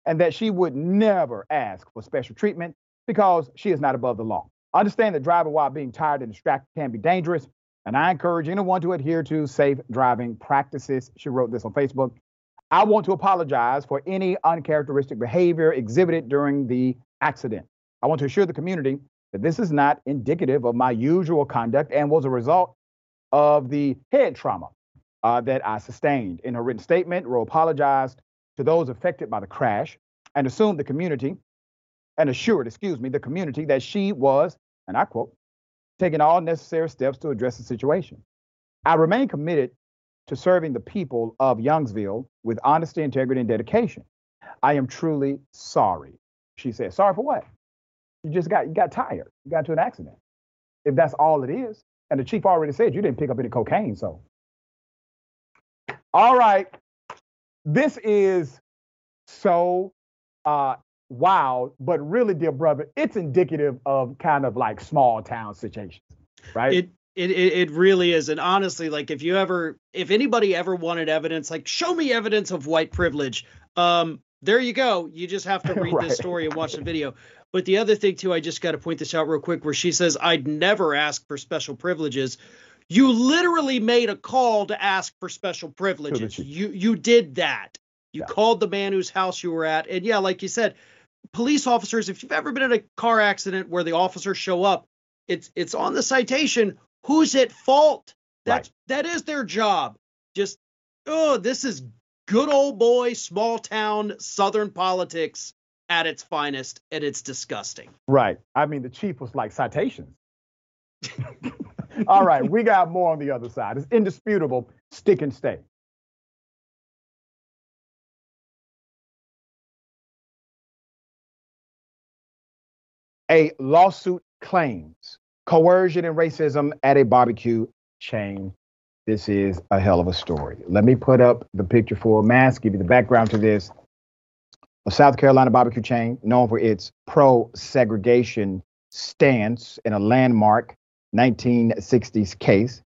and that she would never ask for special treatment because she is not above the law. I Understand that driving while being tired and distracted can be dangerous, and I encourage anyone to adhere to safe driving practices. She wrote this on Facebook. I want to apologize for any uncharacteristic behavior exhibited during the accident. I want to assure the community that this is not indicative of my usual conduct and was a result of the head trauma uh, that I sustained. In her written statement, Rowe apologized to those affected by the crash and assumed the community and assured, excuse me, the community that she was, and I quote, taking all necessary steps to address the situation. I remain committed to serving the people of Youngsville with honesty, integrity, and dedication. I am truly sorry, she said. Sorry for what? You just got you got tired. You got into an accident. If that's all it is. And the chief already said you didn't pick up any cocaine, so. All right. this is so uh, wild, but really, dear brother, it's indicative of kind of like small town situations, right? It it, it it really is. And honestly, like if you ever if anybody ever wanted evidence, like show me evidence of white privilege. Um, there you go. You just have to read Right. the story and watch the video. But the other thing too, I just got to point this out real quick, where she says, "I'd never ask for special privileges." You literally made a call to ask for special privileges. You you did that. You called the man whose house you were at, and yeah, like you said, police officers. If you've ever been in a car accident where the officers show up, it's it's on the citation. Who's at fault? That's that is their job. Just oh, this is good old boy small town southern politics at its finest, and it's disgusting. Right. I mean, the chief was like citations. All right, we got more on the other side. It's indisputable. Stick and stay. A lawsuit claims coercion and racism at a barbecue chain. This is a hell of a story. Let me put up the picture for a mask, give you the background to this. A South Carolina barbecue chain known for its pro segregation stance in a landmark 1960s case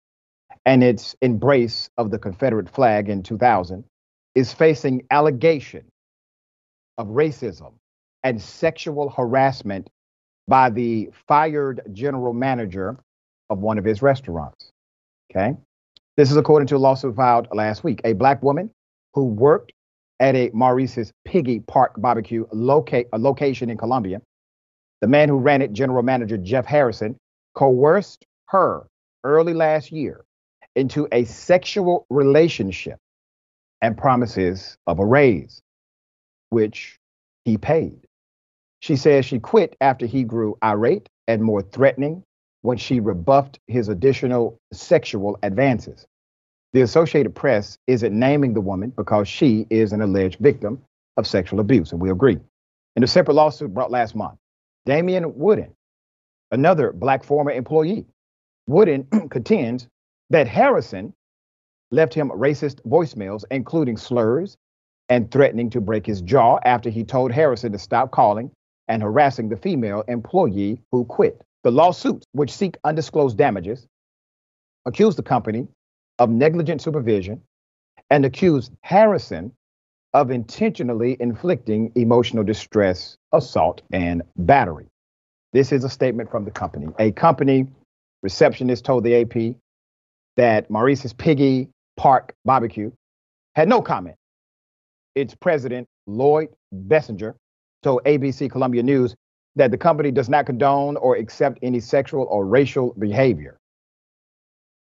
and its embrace of the Confederate flag in 2000 is facing allegation of racism and sexual harassment by the fired general manager of one of his restaurants. Okay. This is according to a lawsuit filed last week. A black woman who worked at a Maurice's Piggy Park barbecue locate, a location in Columbia. The man who ran it, General Manager Jeff Harrison, coerced her early last year into a sexual relationship and promises of a raise, which he paid. She says she quit after he grew irate and more threatening when she rebuffed his additional sexual advances. The Associated Press isn't naming the woman because she is an alleged victim of sexual abuse, and we agree. In a separate lawsuit brought last month, Damian Wooden, another black former employee, Wooden contends that Harrison left him racist voicemails, including slurs and threatening to break his jaw after he told Harrison to stop calling and harassing the female employee who quit. The lawsuits, which seek undisclosed damages, accuse the company of negligent supervision and accused Harrison of intentionally inflicting emotional distress, assault, and battery. This is a statement from the company. A company receptionist told the AP that Maurice's Piggy Park barbecue had no comment. Its president, Lloyd Bessinger, told ABC Columbia News that the company does not condone or accept any sexual or racial behavior.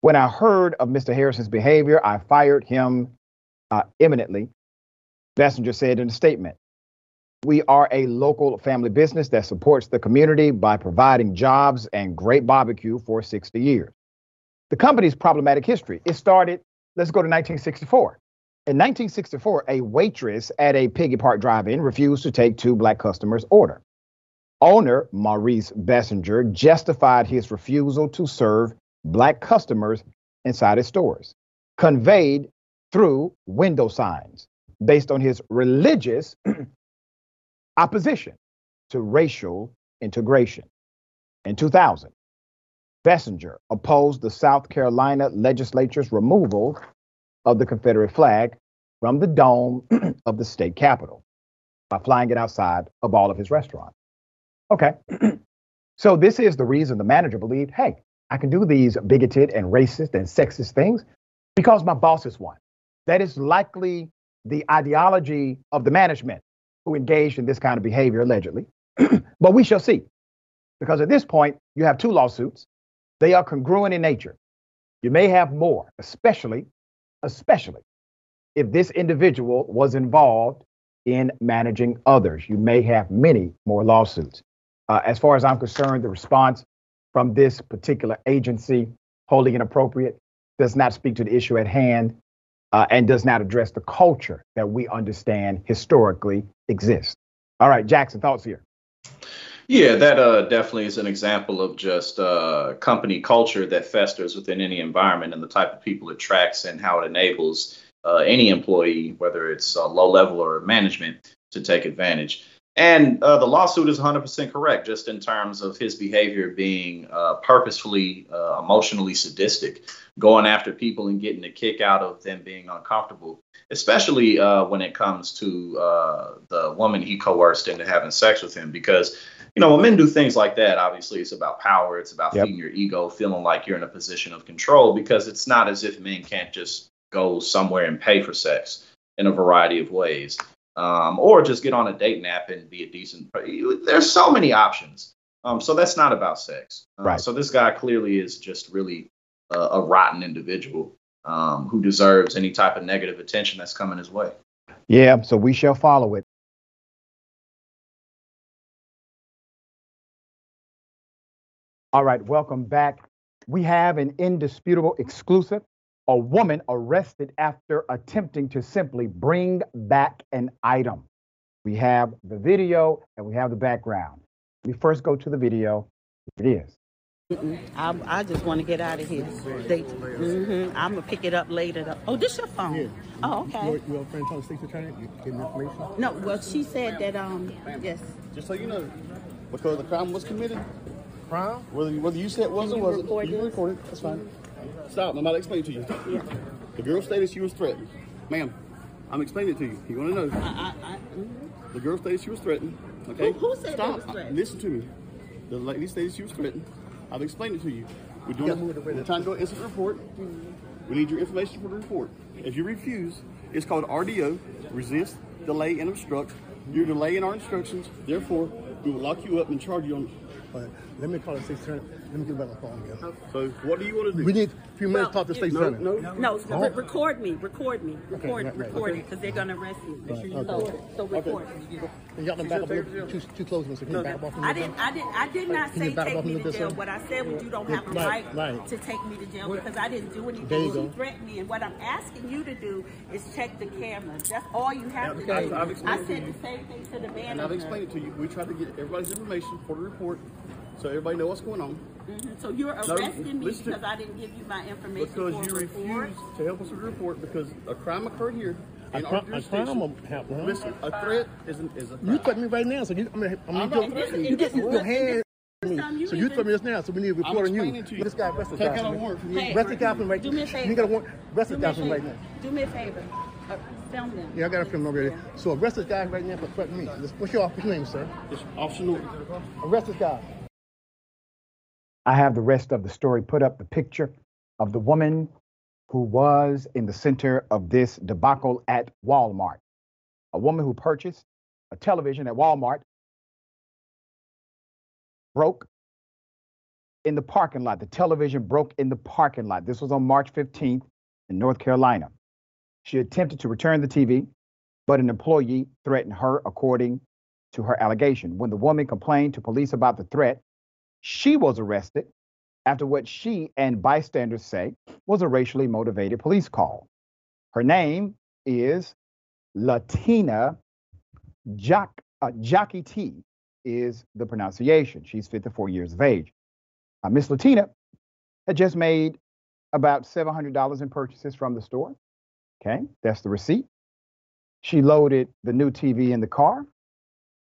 When I heard of Mr. Harrison's behavior, I fired him uh, imminently, Bessinger said in a statement. We are a local family business that supports the community by providing jobs and great barbecue for 60 years. The company's problematic history. It started, let's go to 1964. In 1964, a waitress at a Piggy Park drive-in refused to take two black customers' order. Owner Maurice Bessinger justified his refusal to serve black customers inside his stores, conveyed through window signs based on his religious opposition to racial integration. In 2000, Bessinger opposed the South Carolina legislature's removal of the Confederate flag from the dome of the state capitol by flying it outside of all of his restaurants. Okay. so this is the reason the manager believed, hey, I can do these bigoted and racist and sexist things because my boss is one. That is likely the ideology of the management who engaged in this kind of behavior allegedly. but we shall see. Because at this point, you have two lawsuits. They are congruent in nature. You may have more, especially, especially if this individual was involved in managing others. You may have many more lawsuits. Uh, as far as I'm concerned, the response from this particular agency, wholly inappropriate, does not speak to the issue at hand uh, and does not address the culture that we understand historically exists. All right, Jackson, thoughts here. Yeah, that uh, definitely is an example of just uh, company culture that festers within any environment and the type of people it attracts and how it enables uh, any employee, whether it's low level or management, to take advantage. And uh, the lawsuit is 100% correct, just in terms of his behavior being uh, purposefully uh, emotionally sadistic, going after people and getting a kick out of them being uncomfortable, especially uh, when it comes to uh, the woman he coerced into having sex with him. Because, you know, when men do things like that, obviously it's about power, it's about Yep. feeding your ego, feeling like you're in a position of control, because it's not as if men can't just go somewhere and pay for sex in a variety of ways um, or just get on a date nap and be a decent. There's so many options. Um, so that's not about sex. Uh, Right. So this guy clearly is just really a, a rotten individual um, who deserves any type of negative attention that's coming his way. Yeah, so we shall follow it. All right, welcome back. We have an indisputable exclusive. A woman arrested after attempting to simply bring back an item. We have the video and we have the background. We first go to the video. Here it is. Mm-mm. I, I just want to get out of here. They, hmm I'm gonna pick it up later. though. Oh, this is your phone? Oh, okay. Your, your friend told State's attorney you getting information? No, well, she said that. Um, yes. Just so you know, because the crime was committed. Crime? Whether whether you said it was or wasn't, you can this? record it. That's fine. Stop. I'm about to explain it to you. Yeah. The girl stated she was threatened. Ma'am, I'm explaining it to you. You want to know? I, I, I, mm-hmm. The girl stated she was threatened. Okay. Who- who said Stop. was threatened? Listen to me. The lady stated she was threatened. I've explained it to you. We're doing. we're trying to do an incident report. Mm-hmm. We need your information for the report. If you refuse, it's called RDO, resist, delay, and obstruct. You're delaying our instructions. Therefore, we will lock you up and charge you on. Let me call the state attorney. Let me get back on the phone again. So, what do you want to do? We need a few minutes to talk to the state no, attorney. no, no. Oh. re- record me. Record me. Okay, Record, right, right, record okay. it because they're gonna arrest me. Right, So, okay. so record. And y'all can back up too, too close, Mr. Can you back up off a I little didn't. I didn't. I did not say you back up take me to jail. What I said was you don't have a Right, right, right. to take me to jail because I didn't do anything. There you threatened me, and what I'm asking you to do is check the cameras. That's all you have to do. I've I explained said the same thing to the man. And I've explained it to you. We try to get everybody's information for the report so everybody know what's going on. Mhm. So you're No, arresting me listen to- because I didn't give you my information Because for you refused to help us with the report because a crime occurred here. A in cri- our a jurisdiction. crime will happen, huh? Listen, a threat is, an, is a You threaten me right now, so you, I mean, I mean, I'm you, not threatening you. you get your this- hand. me. time you So you even- threaten me just now, so we need a report on you. you. This guy, arrest this Take out a warrant from me. Hey, Arrest the guy from right do me a You got a warrant. Arrest Do this me guy from right now. Do me a favor. Uh, film them. Yeah, I got a film already. So arrest this guy right now for threatening me. What's your officer's name, sir? It's Officer Norton. Arrest this guy. I have the rest of the story put up the picture of the woman who was in the center of this debacle at Walmart. A woman who purchased a television at Walmart broke in the parking lot. The television broke in the parking lot. This was on March 15th in North Carolina. She attempted to return the TV, but an employee threatened her, according to her allegation. When the woman complained to police about the threat, she was arrested after what she and bystanders say was a racially motivated police call. Her name is Latina Jock, uh, T is the pronunciation. She's 54 years of age. Uh, Miss Latina had just made about $700 in purchases from the store. Okay, that's the receipt. She loaded the new TV in the car,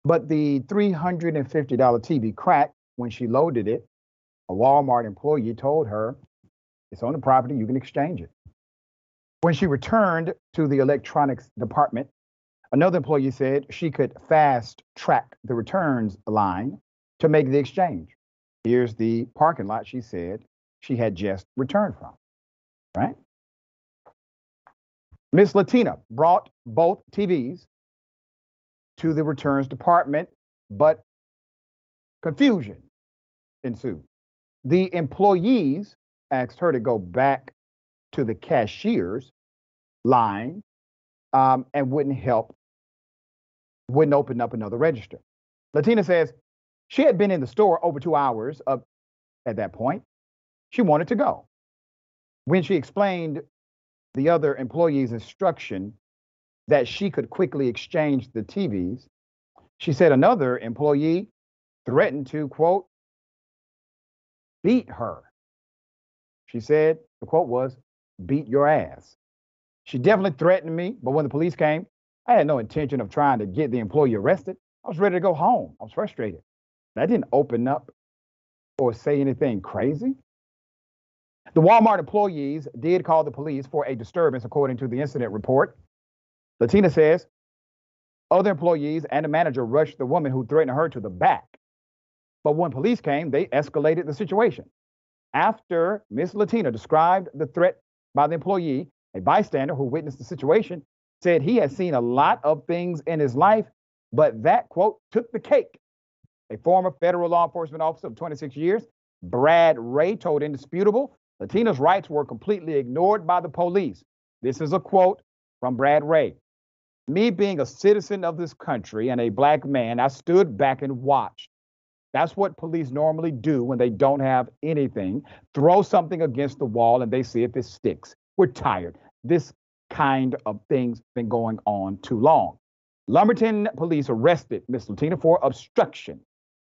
but the $350 TV cracked when she loaded it. A Walmart employee told her, It's on the property, you can exchange it. When she returned to the electronics department, another employee said she could fast track the returns line to make the exchange. Here's the parking lot she said she had just returned from. Right? Miss Latina brought both TVs to the returns department, but confusion ensued. The employees asked her to go back to the cashier's line um, and wouldn't help, wouldn't open up another register. Latina says she had been in the store over two hours up at that point. She wanted to go. When she explained the other employee's instruction that she could quickly exchange the TVs, she said another employee threatened to, quote, beat her. She said, the quote was, beat your ass. She definitely threatened me, but when the police came, I had no intention of trying to get the employee arrested. I was ready to go home. I was frustrated. I didn't open up or say anything crazy. The Walmart employees did call the police for a disturbance, according to the incident report. Latina says other employees and the manager rushed the woman who threatened her to the back. But when police came, they escalated the situation. After Miss Latina described the threat by the employee, a bystander who witnessed the situation said he had seen a lot of things in his life, but that quote took the cake. A former federal law enforcement officer of 26 years, Brad Ray, told Indisputable Latina's rights were completely ignored by the police. This is a quote from Brad Ray. Me being a citizen of this country and a black man, I stood back and watched. That's what police normally do when they don't have anything. Throw something against the wall and they see if it sticks. We're tired. This kind of thing's been going on too long. Lumberton police arrested Miss Latina for obstruction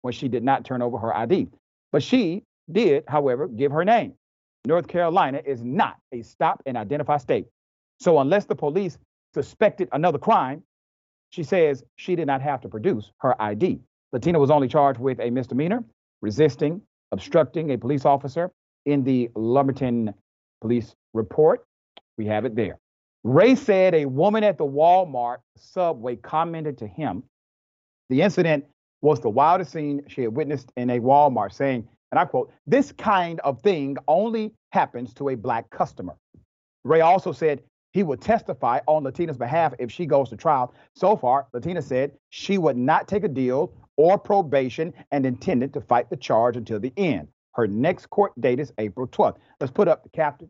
when she did not turn over her ID. But she did, however, give her name. North Carolina is not a stop and identify state. So unless the police suspected another crime, she says she did not have to produce her ID. Latina was only charged with a misdemeanor, resisting, obstructing a police officer in the Lumberton police report. We have it there. Ray said a woman at the Walmart subway commented to him. The incident was the wildest scene she had witnessed in a Walmart, saying, and I quote, this kind of thing only happens to a black customer. Ray also said he would testify on Latina's behalf if she goes to trial. So far, Latina said she would not take a deal or probation and intended to fight the charge until the end. Her next court date is April 12th. Let's put up the captain.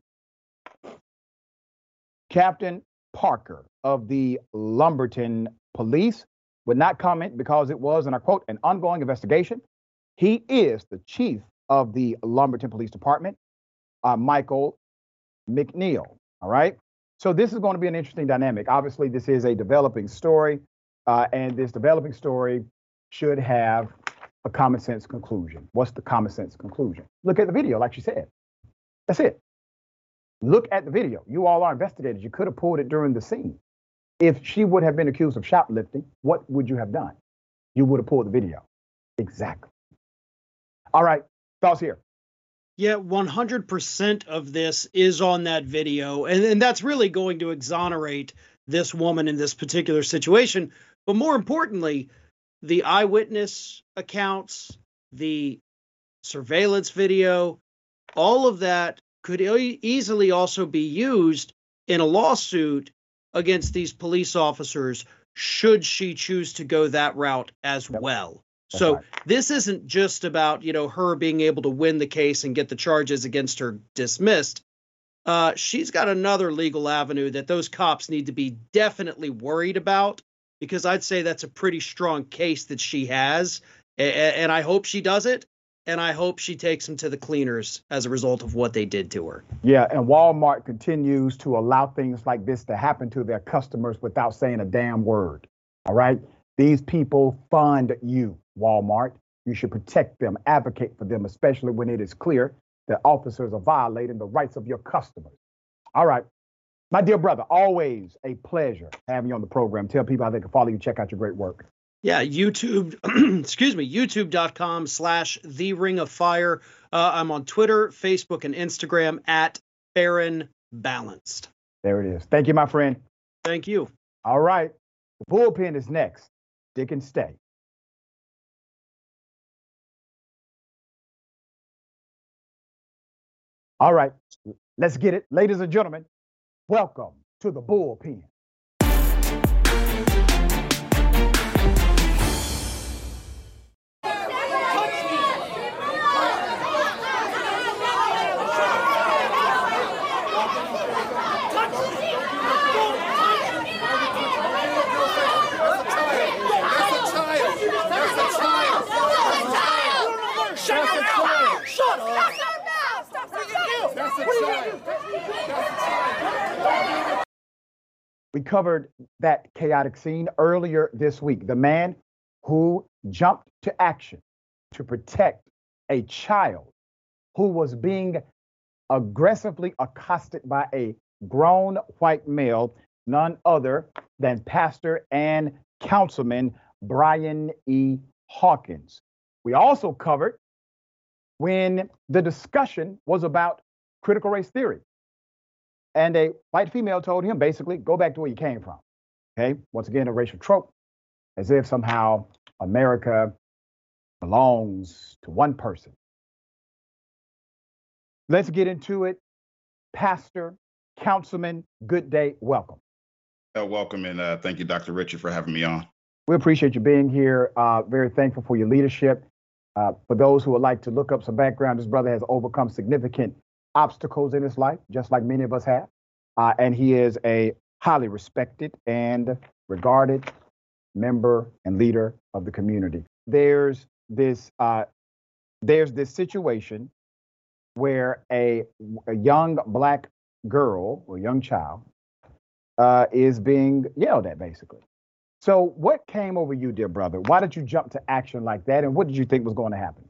Captain Parker of the Lumberton Police would not comment because it was, and I quote, an ongoing investigation. He is the chief of the Lumberton Police Department, uh, Michael McNeil. All right. So this is going to be an interesting dynamic. Obviously, this is a developing story, uh, and this developing story should have a common sense conclusion. What's the common sense conclusion? Look at the video, like she said. That's it. Look at the video. You all are investigators. You could have pulled it during the scene. If she would have been accused of shoplifting, what would you have done? You would have pulled the video. Exactly. All right. Thoughts here. Yeah, 100% of this is on that video. And, and that's really going to exonerate this woman in this particular situation. But more importantly, the eyewitness accounts, the surveillance video, all of that could e- easily also be used in a lawsuit against these police officers should she choose to go that route as yep. well. That's so right. this isn't just about you know her being able to win the case and get the charges against her dismissed. Uh, she's got another legal avenue that those cops need to be definitely worried about because I'd say that's a pretty strong case that she has, and, I hope she does it and I hope she takes them to the cleaners as a result of what they did to her. Yeah, and Walmart continues to allow things like this to happen to their customers without saying a damn word. All right? These people fund you, Walmart. You should protect them, advocate for them, especially when it is clear that officers are violating the rights of your customers. All right. My dear brother, always a pleasure having you on the program. Tell people how they can follow you, check out your great work. Yeah, YouTube, excuse me, youtube.com slash the ring of fire. Uh, I'm on Twitter, Facebook, and Instagram at Farron Balanced. There it is. Thank you, my friend. Thank you. All right. The bullpen is next. Stick and stay. All right. Let's get it. Ladies and gentlemen, welcome to the bullpen. We covered that chaotic scene earlier this week. The man who jumped to action to protect a child who was being aggressively accosted by a grown white male, none other than Pastor and Councilman Brian E. Hawkins. We also covered when the discussion was about critical race theory. And a white female told him basically, go back to where you came from. Okay, once again, a racial trope, as if somehow America belongs to one person. Let's get into it. Pastor, Councilman, good day. Welcome. Uh, welcome, and uh, thank you, Dr. Richey, for having me on. We appreciate you being here. Uh, very thankful for your leadership. Uh, for those who would like to look up some background, this brother has overcome significant obstacles in his life, just like many of us have. Uh, and he is a highly respected and regarded member and leader of the community. There's this uh, there's this situation where a, a young black girl or young child uh, is being yelled at, basically. So, what came over you, dear brother? Why did you jump to action like that, and what did you think was going to happen?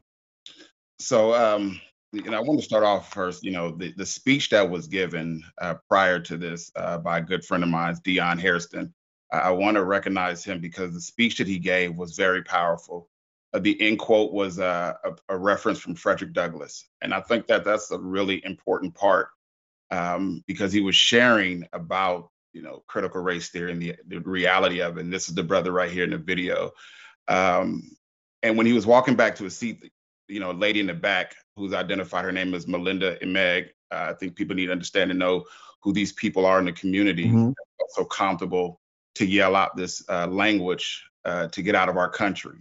So, um, you know, I want to start off first. You know, the, the speech that was given uh, prior to this uh, by a good friend of mine, Dion Hairston. I, I want to recognize him because the speech that he gave was very powerful. Uh, the end quote was uh, a, a, reference from Frederick Douglass, and I think that that's a really important part um, because he was sharing about you know critical race theory and the, the reality of it. And this is the brother right here in the video. Um, and when he was walking back to his seat, you know, a lady in the back who's identified her name is Melinda Emeg. Uh, I think people need to understand and know who these people are in the community. Mm-hmm. So comfortable to yell out this uh, language uh, to get out of our country.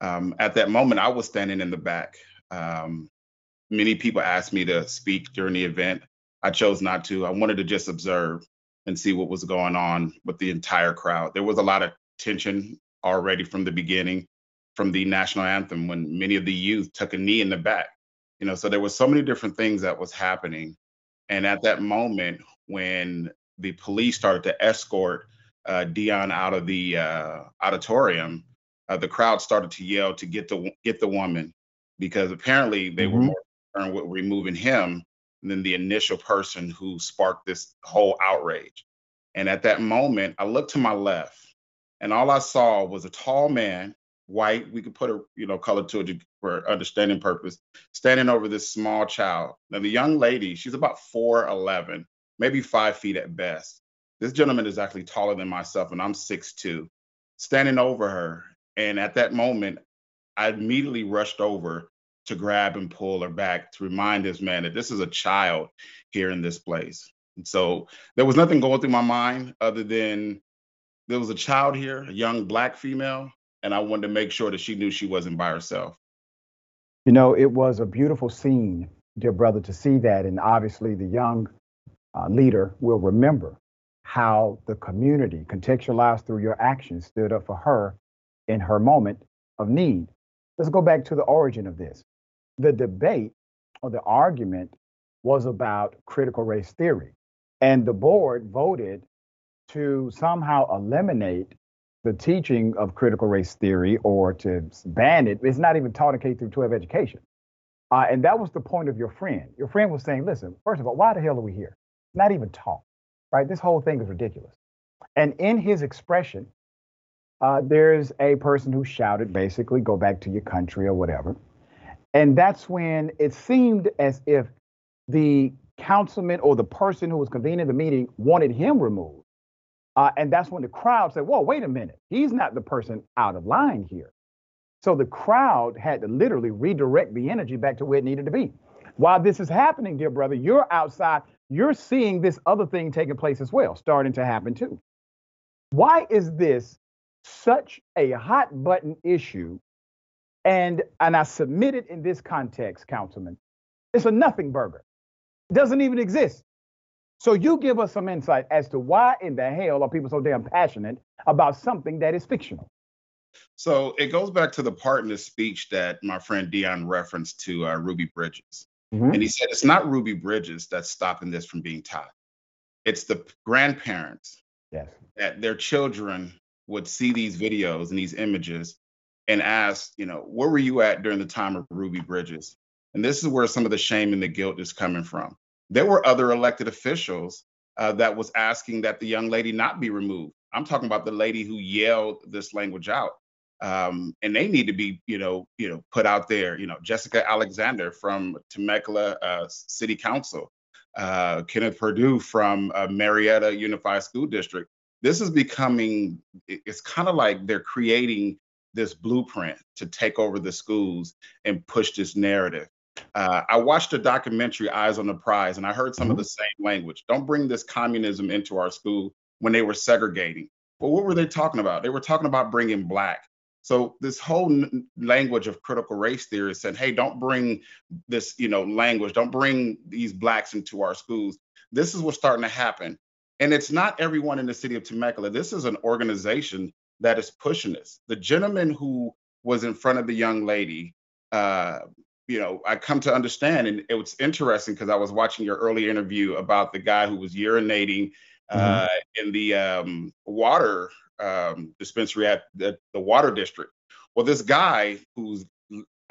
Um, at that moment, I was standing in the back. Um, many people asked me to speak during the event. I chose not to. I wanted to just observe and see what was going on with the entire crowd. There was a lot of tension already from the beginning, from the national anthem, when many of the youth took a knee in the back. You know, so there was so many different things that was happening. And at that moment, when the police started to escort uh, Dion out of the uh, auditorium, uh, the crowd started to yell to get the get the woman because apparently they mm-hmm. were more concerned with removing him than the initial person who sparked this whole outrage. And at that moment, I looked to my left, and all I saw was a tall man, white. We could put a you know color to it for understanding purpose, standing over this small child. Now the young lady, she's about four eleven, maybe five feet at best. This gentleman is actually taller than myself, and I'm six two, standing over her. And at that moment, I immediately rushed over to grab and pull her back to remind this man that this is a child here in this place. And so there was nothing going through my mind other than there was a child here, a young black female, and I wanted to make sure that she knew she wasn't by herself. You know, it was a beautiful scene, dear brother, to see that. And obviously, the young uh, leader will remember how the community, contextualized through your actions, stood up for her in her moment of need. Let's go back to the origin of this the debate or the argument was about critical race theory. And the board voted to somehow eliminate the teaching of critical race theory or to ban it. It's not even taught in K through 12 education. Uh, and that was the point of your friend. Your friend was saying, listen, first of all, why the hell are we here? Not even taught, right? This whole thing is ridiculous. And in his expression, uh, there's a person who shouted basically, go back to your country or whatever. And that's when it seemed as if the councilman or the person who was convening the meeting wanted him removed. Uh, and that's when the crowd said, Whoa, wait a minute. He's not the person out of line here. So the crowd had to literally redirect the energy back to where it needed to be. While this is happening, dear brother, you're outside, you're seeing this other thing taking place as well, starting to happen too. Why is this such a hot button issue and and I submit it in this context, Councilman. It's a nothing burger. It doesn't even exist. So you give us some insight as to why in the hell are people so damn passionate about something that is fictional? So it goes back to the part in the speech that my friend Dion referenced to uh, Ruby Bridges. Mm-hmm. And he said it's not Ruby Bridges that's stopping this from being taught. It's the grandparents yes. that their children would see these videos and these images and ask, you know, where were you at during the time of Ruby Bridges? And this is where some of the shame and the guilt is coming from. There were other elected officials uh, that was asking that the young lady not be removed. I'm talking about the lady who yelled this language out. Um, and they need to be, you know, you know, put out there. You know, Jessica Alexander from Temecula uh, City Council, uh, Kenneth Perdue from uh, Murrieta Unified School District. This is becoming. It's kind of like they're creating this blueprint to take over the schools and push this narrative. Uh, I watched a documentary, Eyes on the Prize, and I heard some mm-hmm. of the same language. Don't bring this communism into our school when they were segregating. Well, what were they talking about? They were talking about bringing black. So this whole n- language of critical race theory said, "Hey, don't bring this, you know, language. Don't bring these blacks into our schools." This is what's starting to happen, and it's not everyone in the city of Temecula. This is an organization that is pushing this. The gentleman who was in front of the young lady, uh, you know, I come to understand, and it was interesting because I was watching your earlier interview about the guy who was urinating uh, mm-hmm. in the um, water um, dispensary at the, the, water district. Well, this guy who's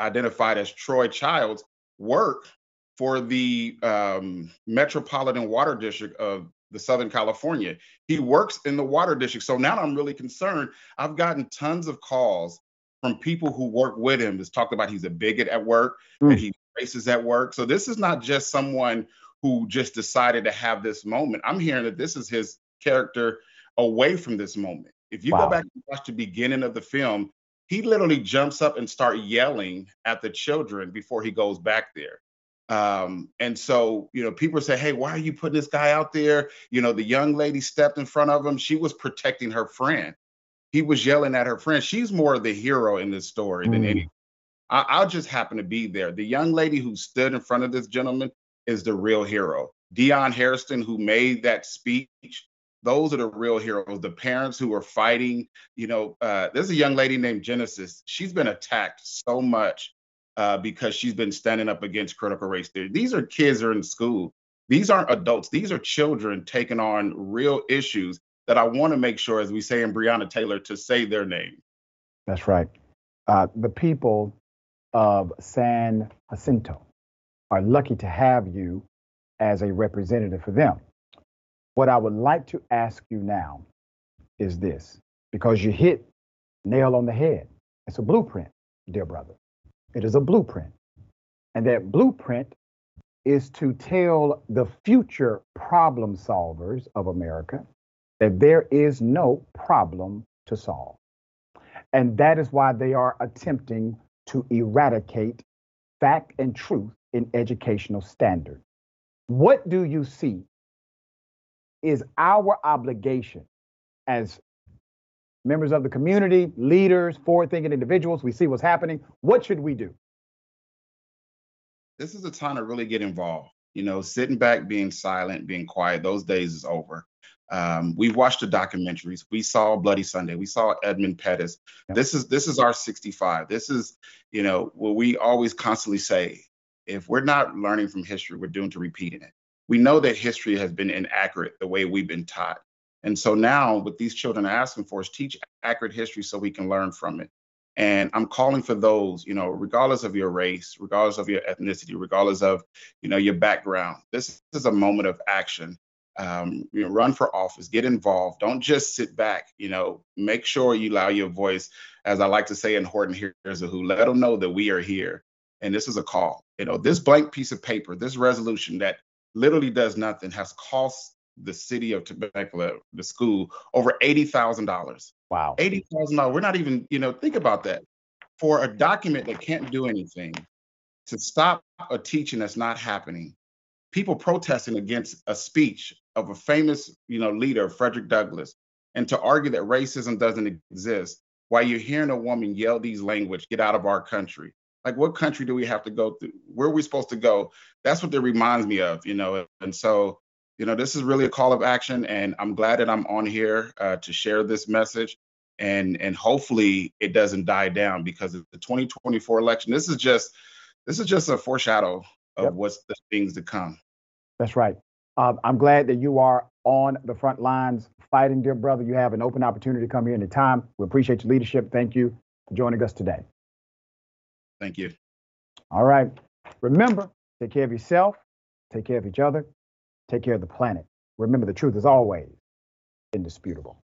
identified as Troy Childs worked for the um, Metropolitan Water District of the Southern California. He works in the water district. So now I'm really concerned. I've gotten tons of calls from people who work with him that's talked about he's a bigot at work mm. and he races at work. So this is not just someone who just decided to have this moment. I'm hearing that this is his character away from this moment. If you wow. go back and watch the beginning of the film, he literally jumps up and start yelling at the children before he goes back there. Um, and so, you know, people say, Hey, why are you putting this guy out there? You know, the young lady stepped in front of him. She was protecting her friend. He was yelling at her friend. She's more of the hero in this story mm. than any. I, I'll just happen to be there. The young lady who stood in front of this gentleman is the real hero. Dion Harrison, who made that speech, those are the real heroes. The parents who are fighting. You know, uh, there's a young lady named Genesis. She's been attacked so much uh, because she's been standing up against critical race theory. These are kids who are in school. These aren't adults. These are children taking on real issues that I want to make sure, as we say in Breonna Taylor, to say their name. That's right. Uh, the people of San Jacinto are lucky to have you as a representative for them. What I would like to ask you now is this because you hit nail on the head. It's a blueprint, dear brother. It is a blueprint. And that blueprint is to tell the future problem solvers of America that there is no problem to solve. And that is why they are attempting to eradicate fact and truth in educational standards. What do you see is our obligation as members of the community, leaders, forward thinking individuals. We see what's happening. What should we do? This is a time to really get involved. You know, sitting back, being silent, being quiet, those days is over. Um, we've watched the documentaries. We saw Bloody Sunday. We saw Edmund Pettus. Yep. This is this is our 65. This is, you know, what we always constantly say. If we're not learning from history, we're doomed to repeating it. We know that history has been inaccurate the way we've been taught. And so now what these children are asking for is teach accurate history so we can learn from it. And I'm calling for those, you know, regardless of your race, regardless of your ethnicity, regardless of, you know, your background. This is a moment of action. Um, you know, run for office, get involved. Don't just sit back. You know, make sure you allow your voice, as I like to say in Horton Hears a Who, let them know that we are here. And this is a call. You know, this blank piece of paper, this resolution that literally does nothing, has cost the city of Temecula, the school, over eighty thousand dollars. Wow, eighty thousand dollars. We're not even, you know, think about that. For a document that can't do anything, to stop a teaching that's not happening, people protesting against a speech of a famous, you know, leader, Frederick Douglass, and to argue that racism doesn't exist, while you're hearing a woman yell these language, get out of our country. Like, what country do we have to go through? Where are we supposed to go? That's what that reminds me of, you know. And so you know, this is really a call of action, and I'm glad that I'm on here uh, to share this message. And and hopefully it doesn't die down because of the 2024 election. This is just this is just a foreshadow of yep. what's the things to come. That's right. Um, I'm glad that you are on the front lines fighting, dear brother. You have an open opportunity to come here anytime. We appreciate your leadership. Thank you for joining us today. Thank you. All right. Remember, take care of yourself, take care of each other, take care of the planet. Remember, the truth is always indisputable.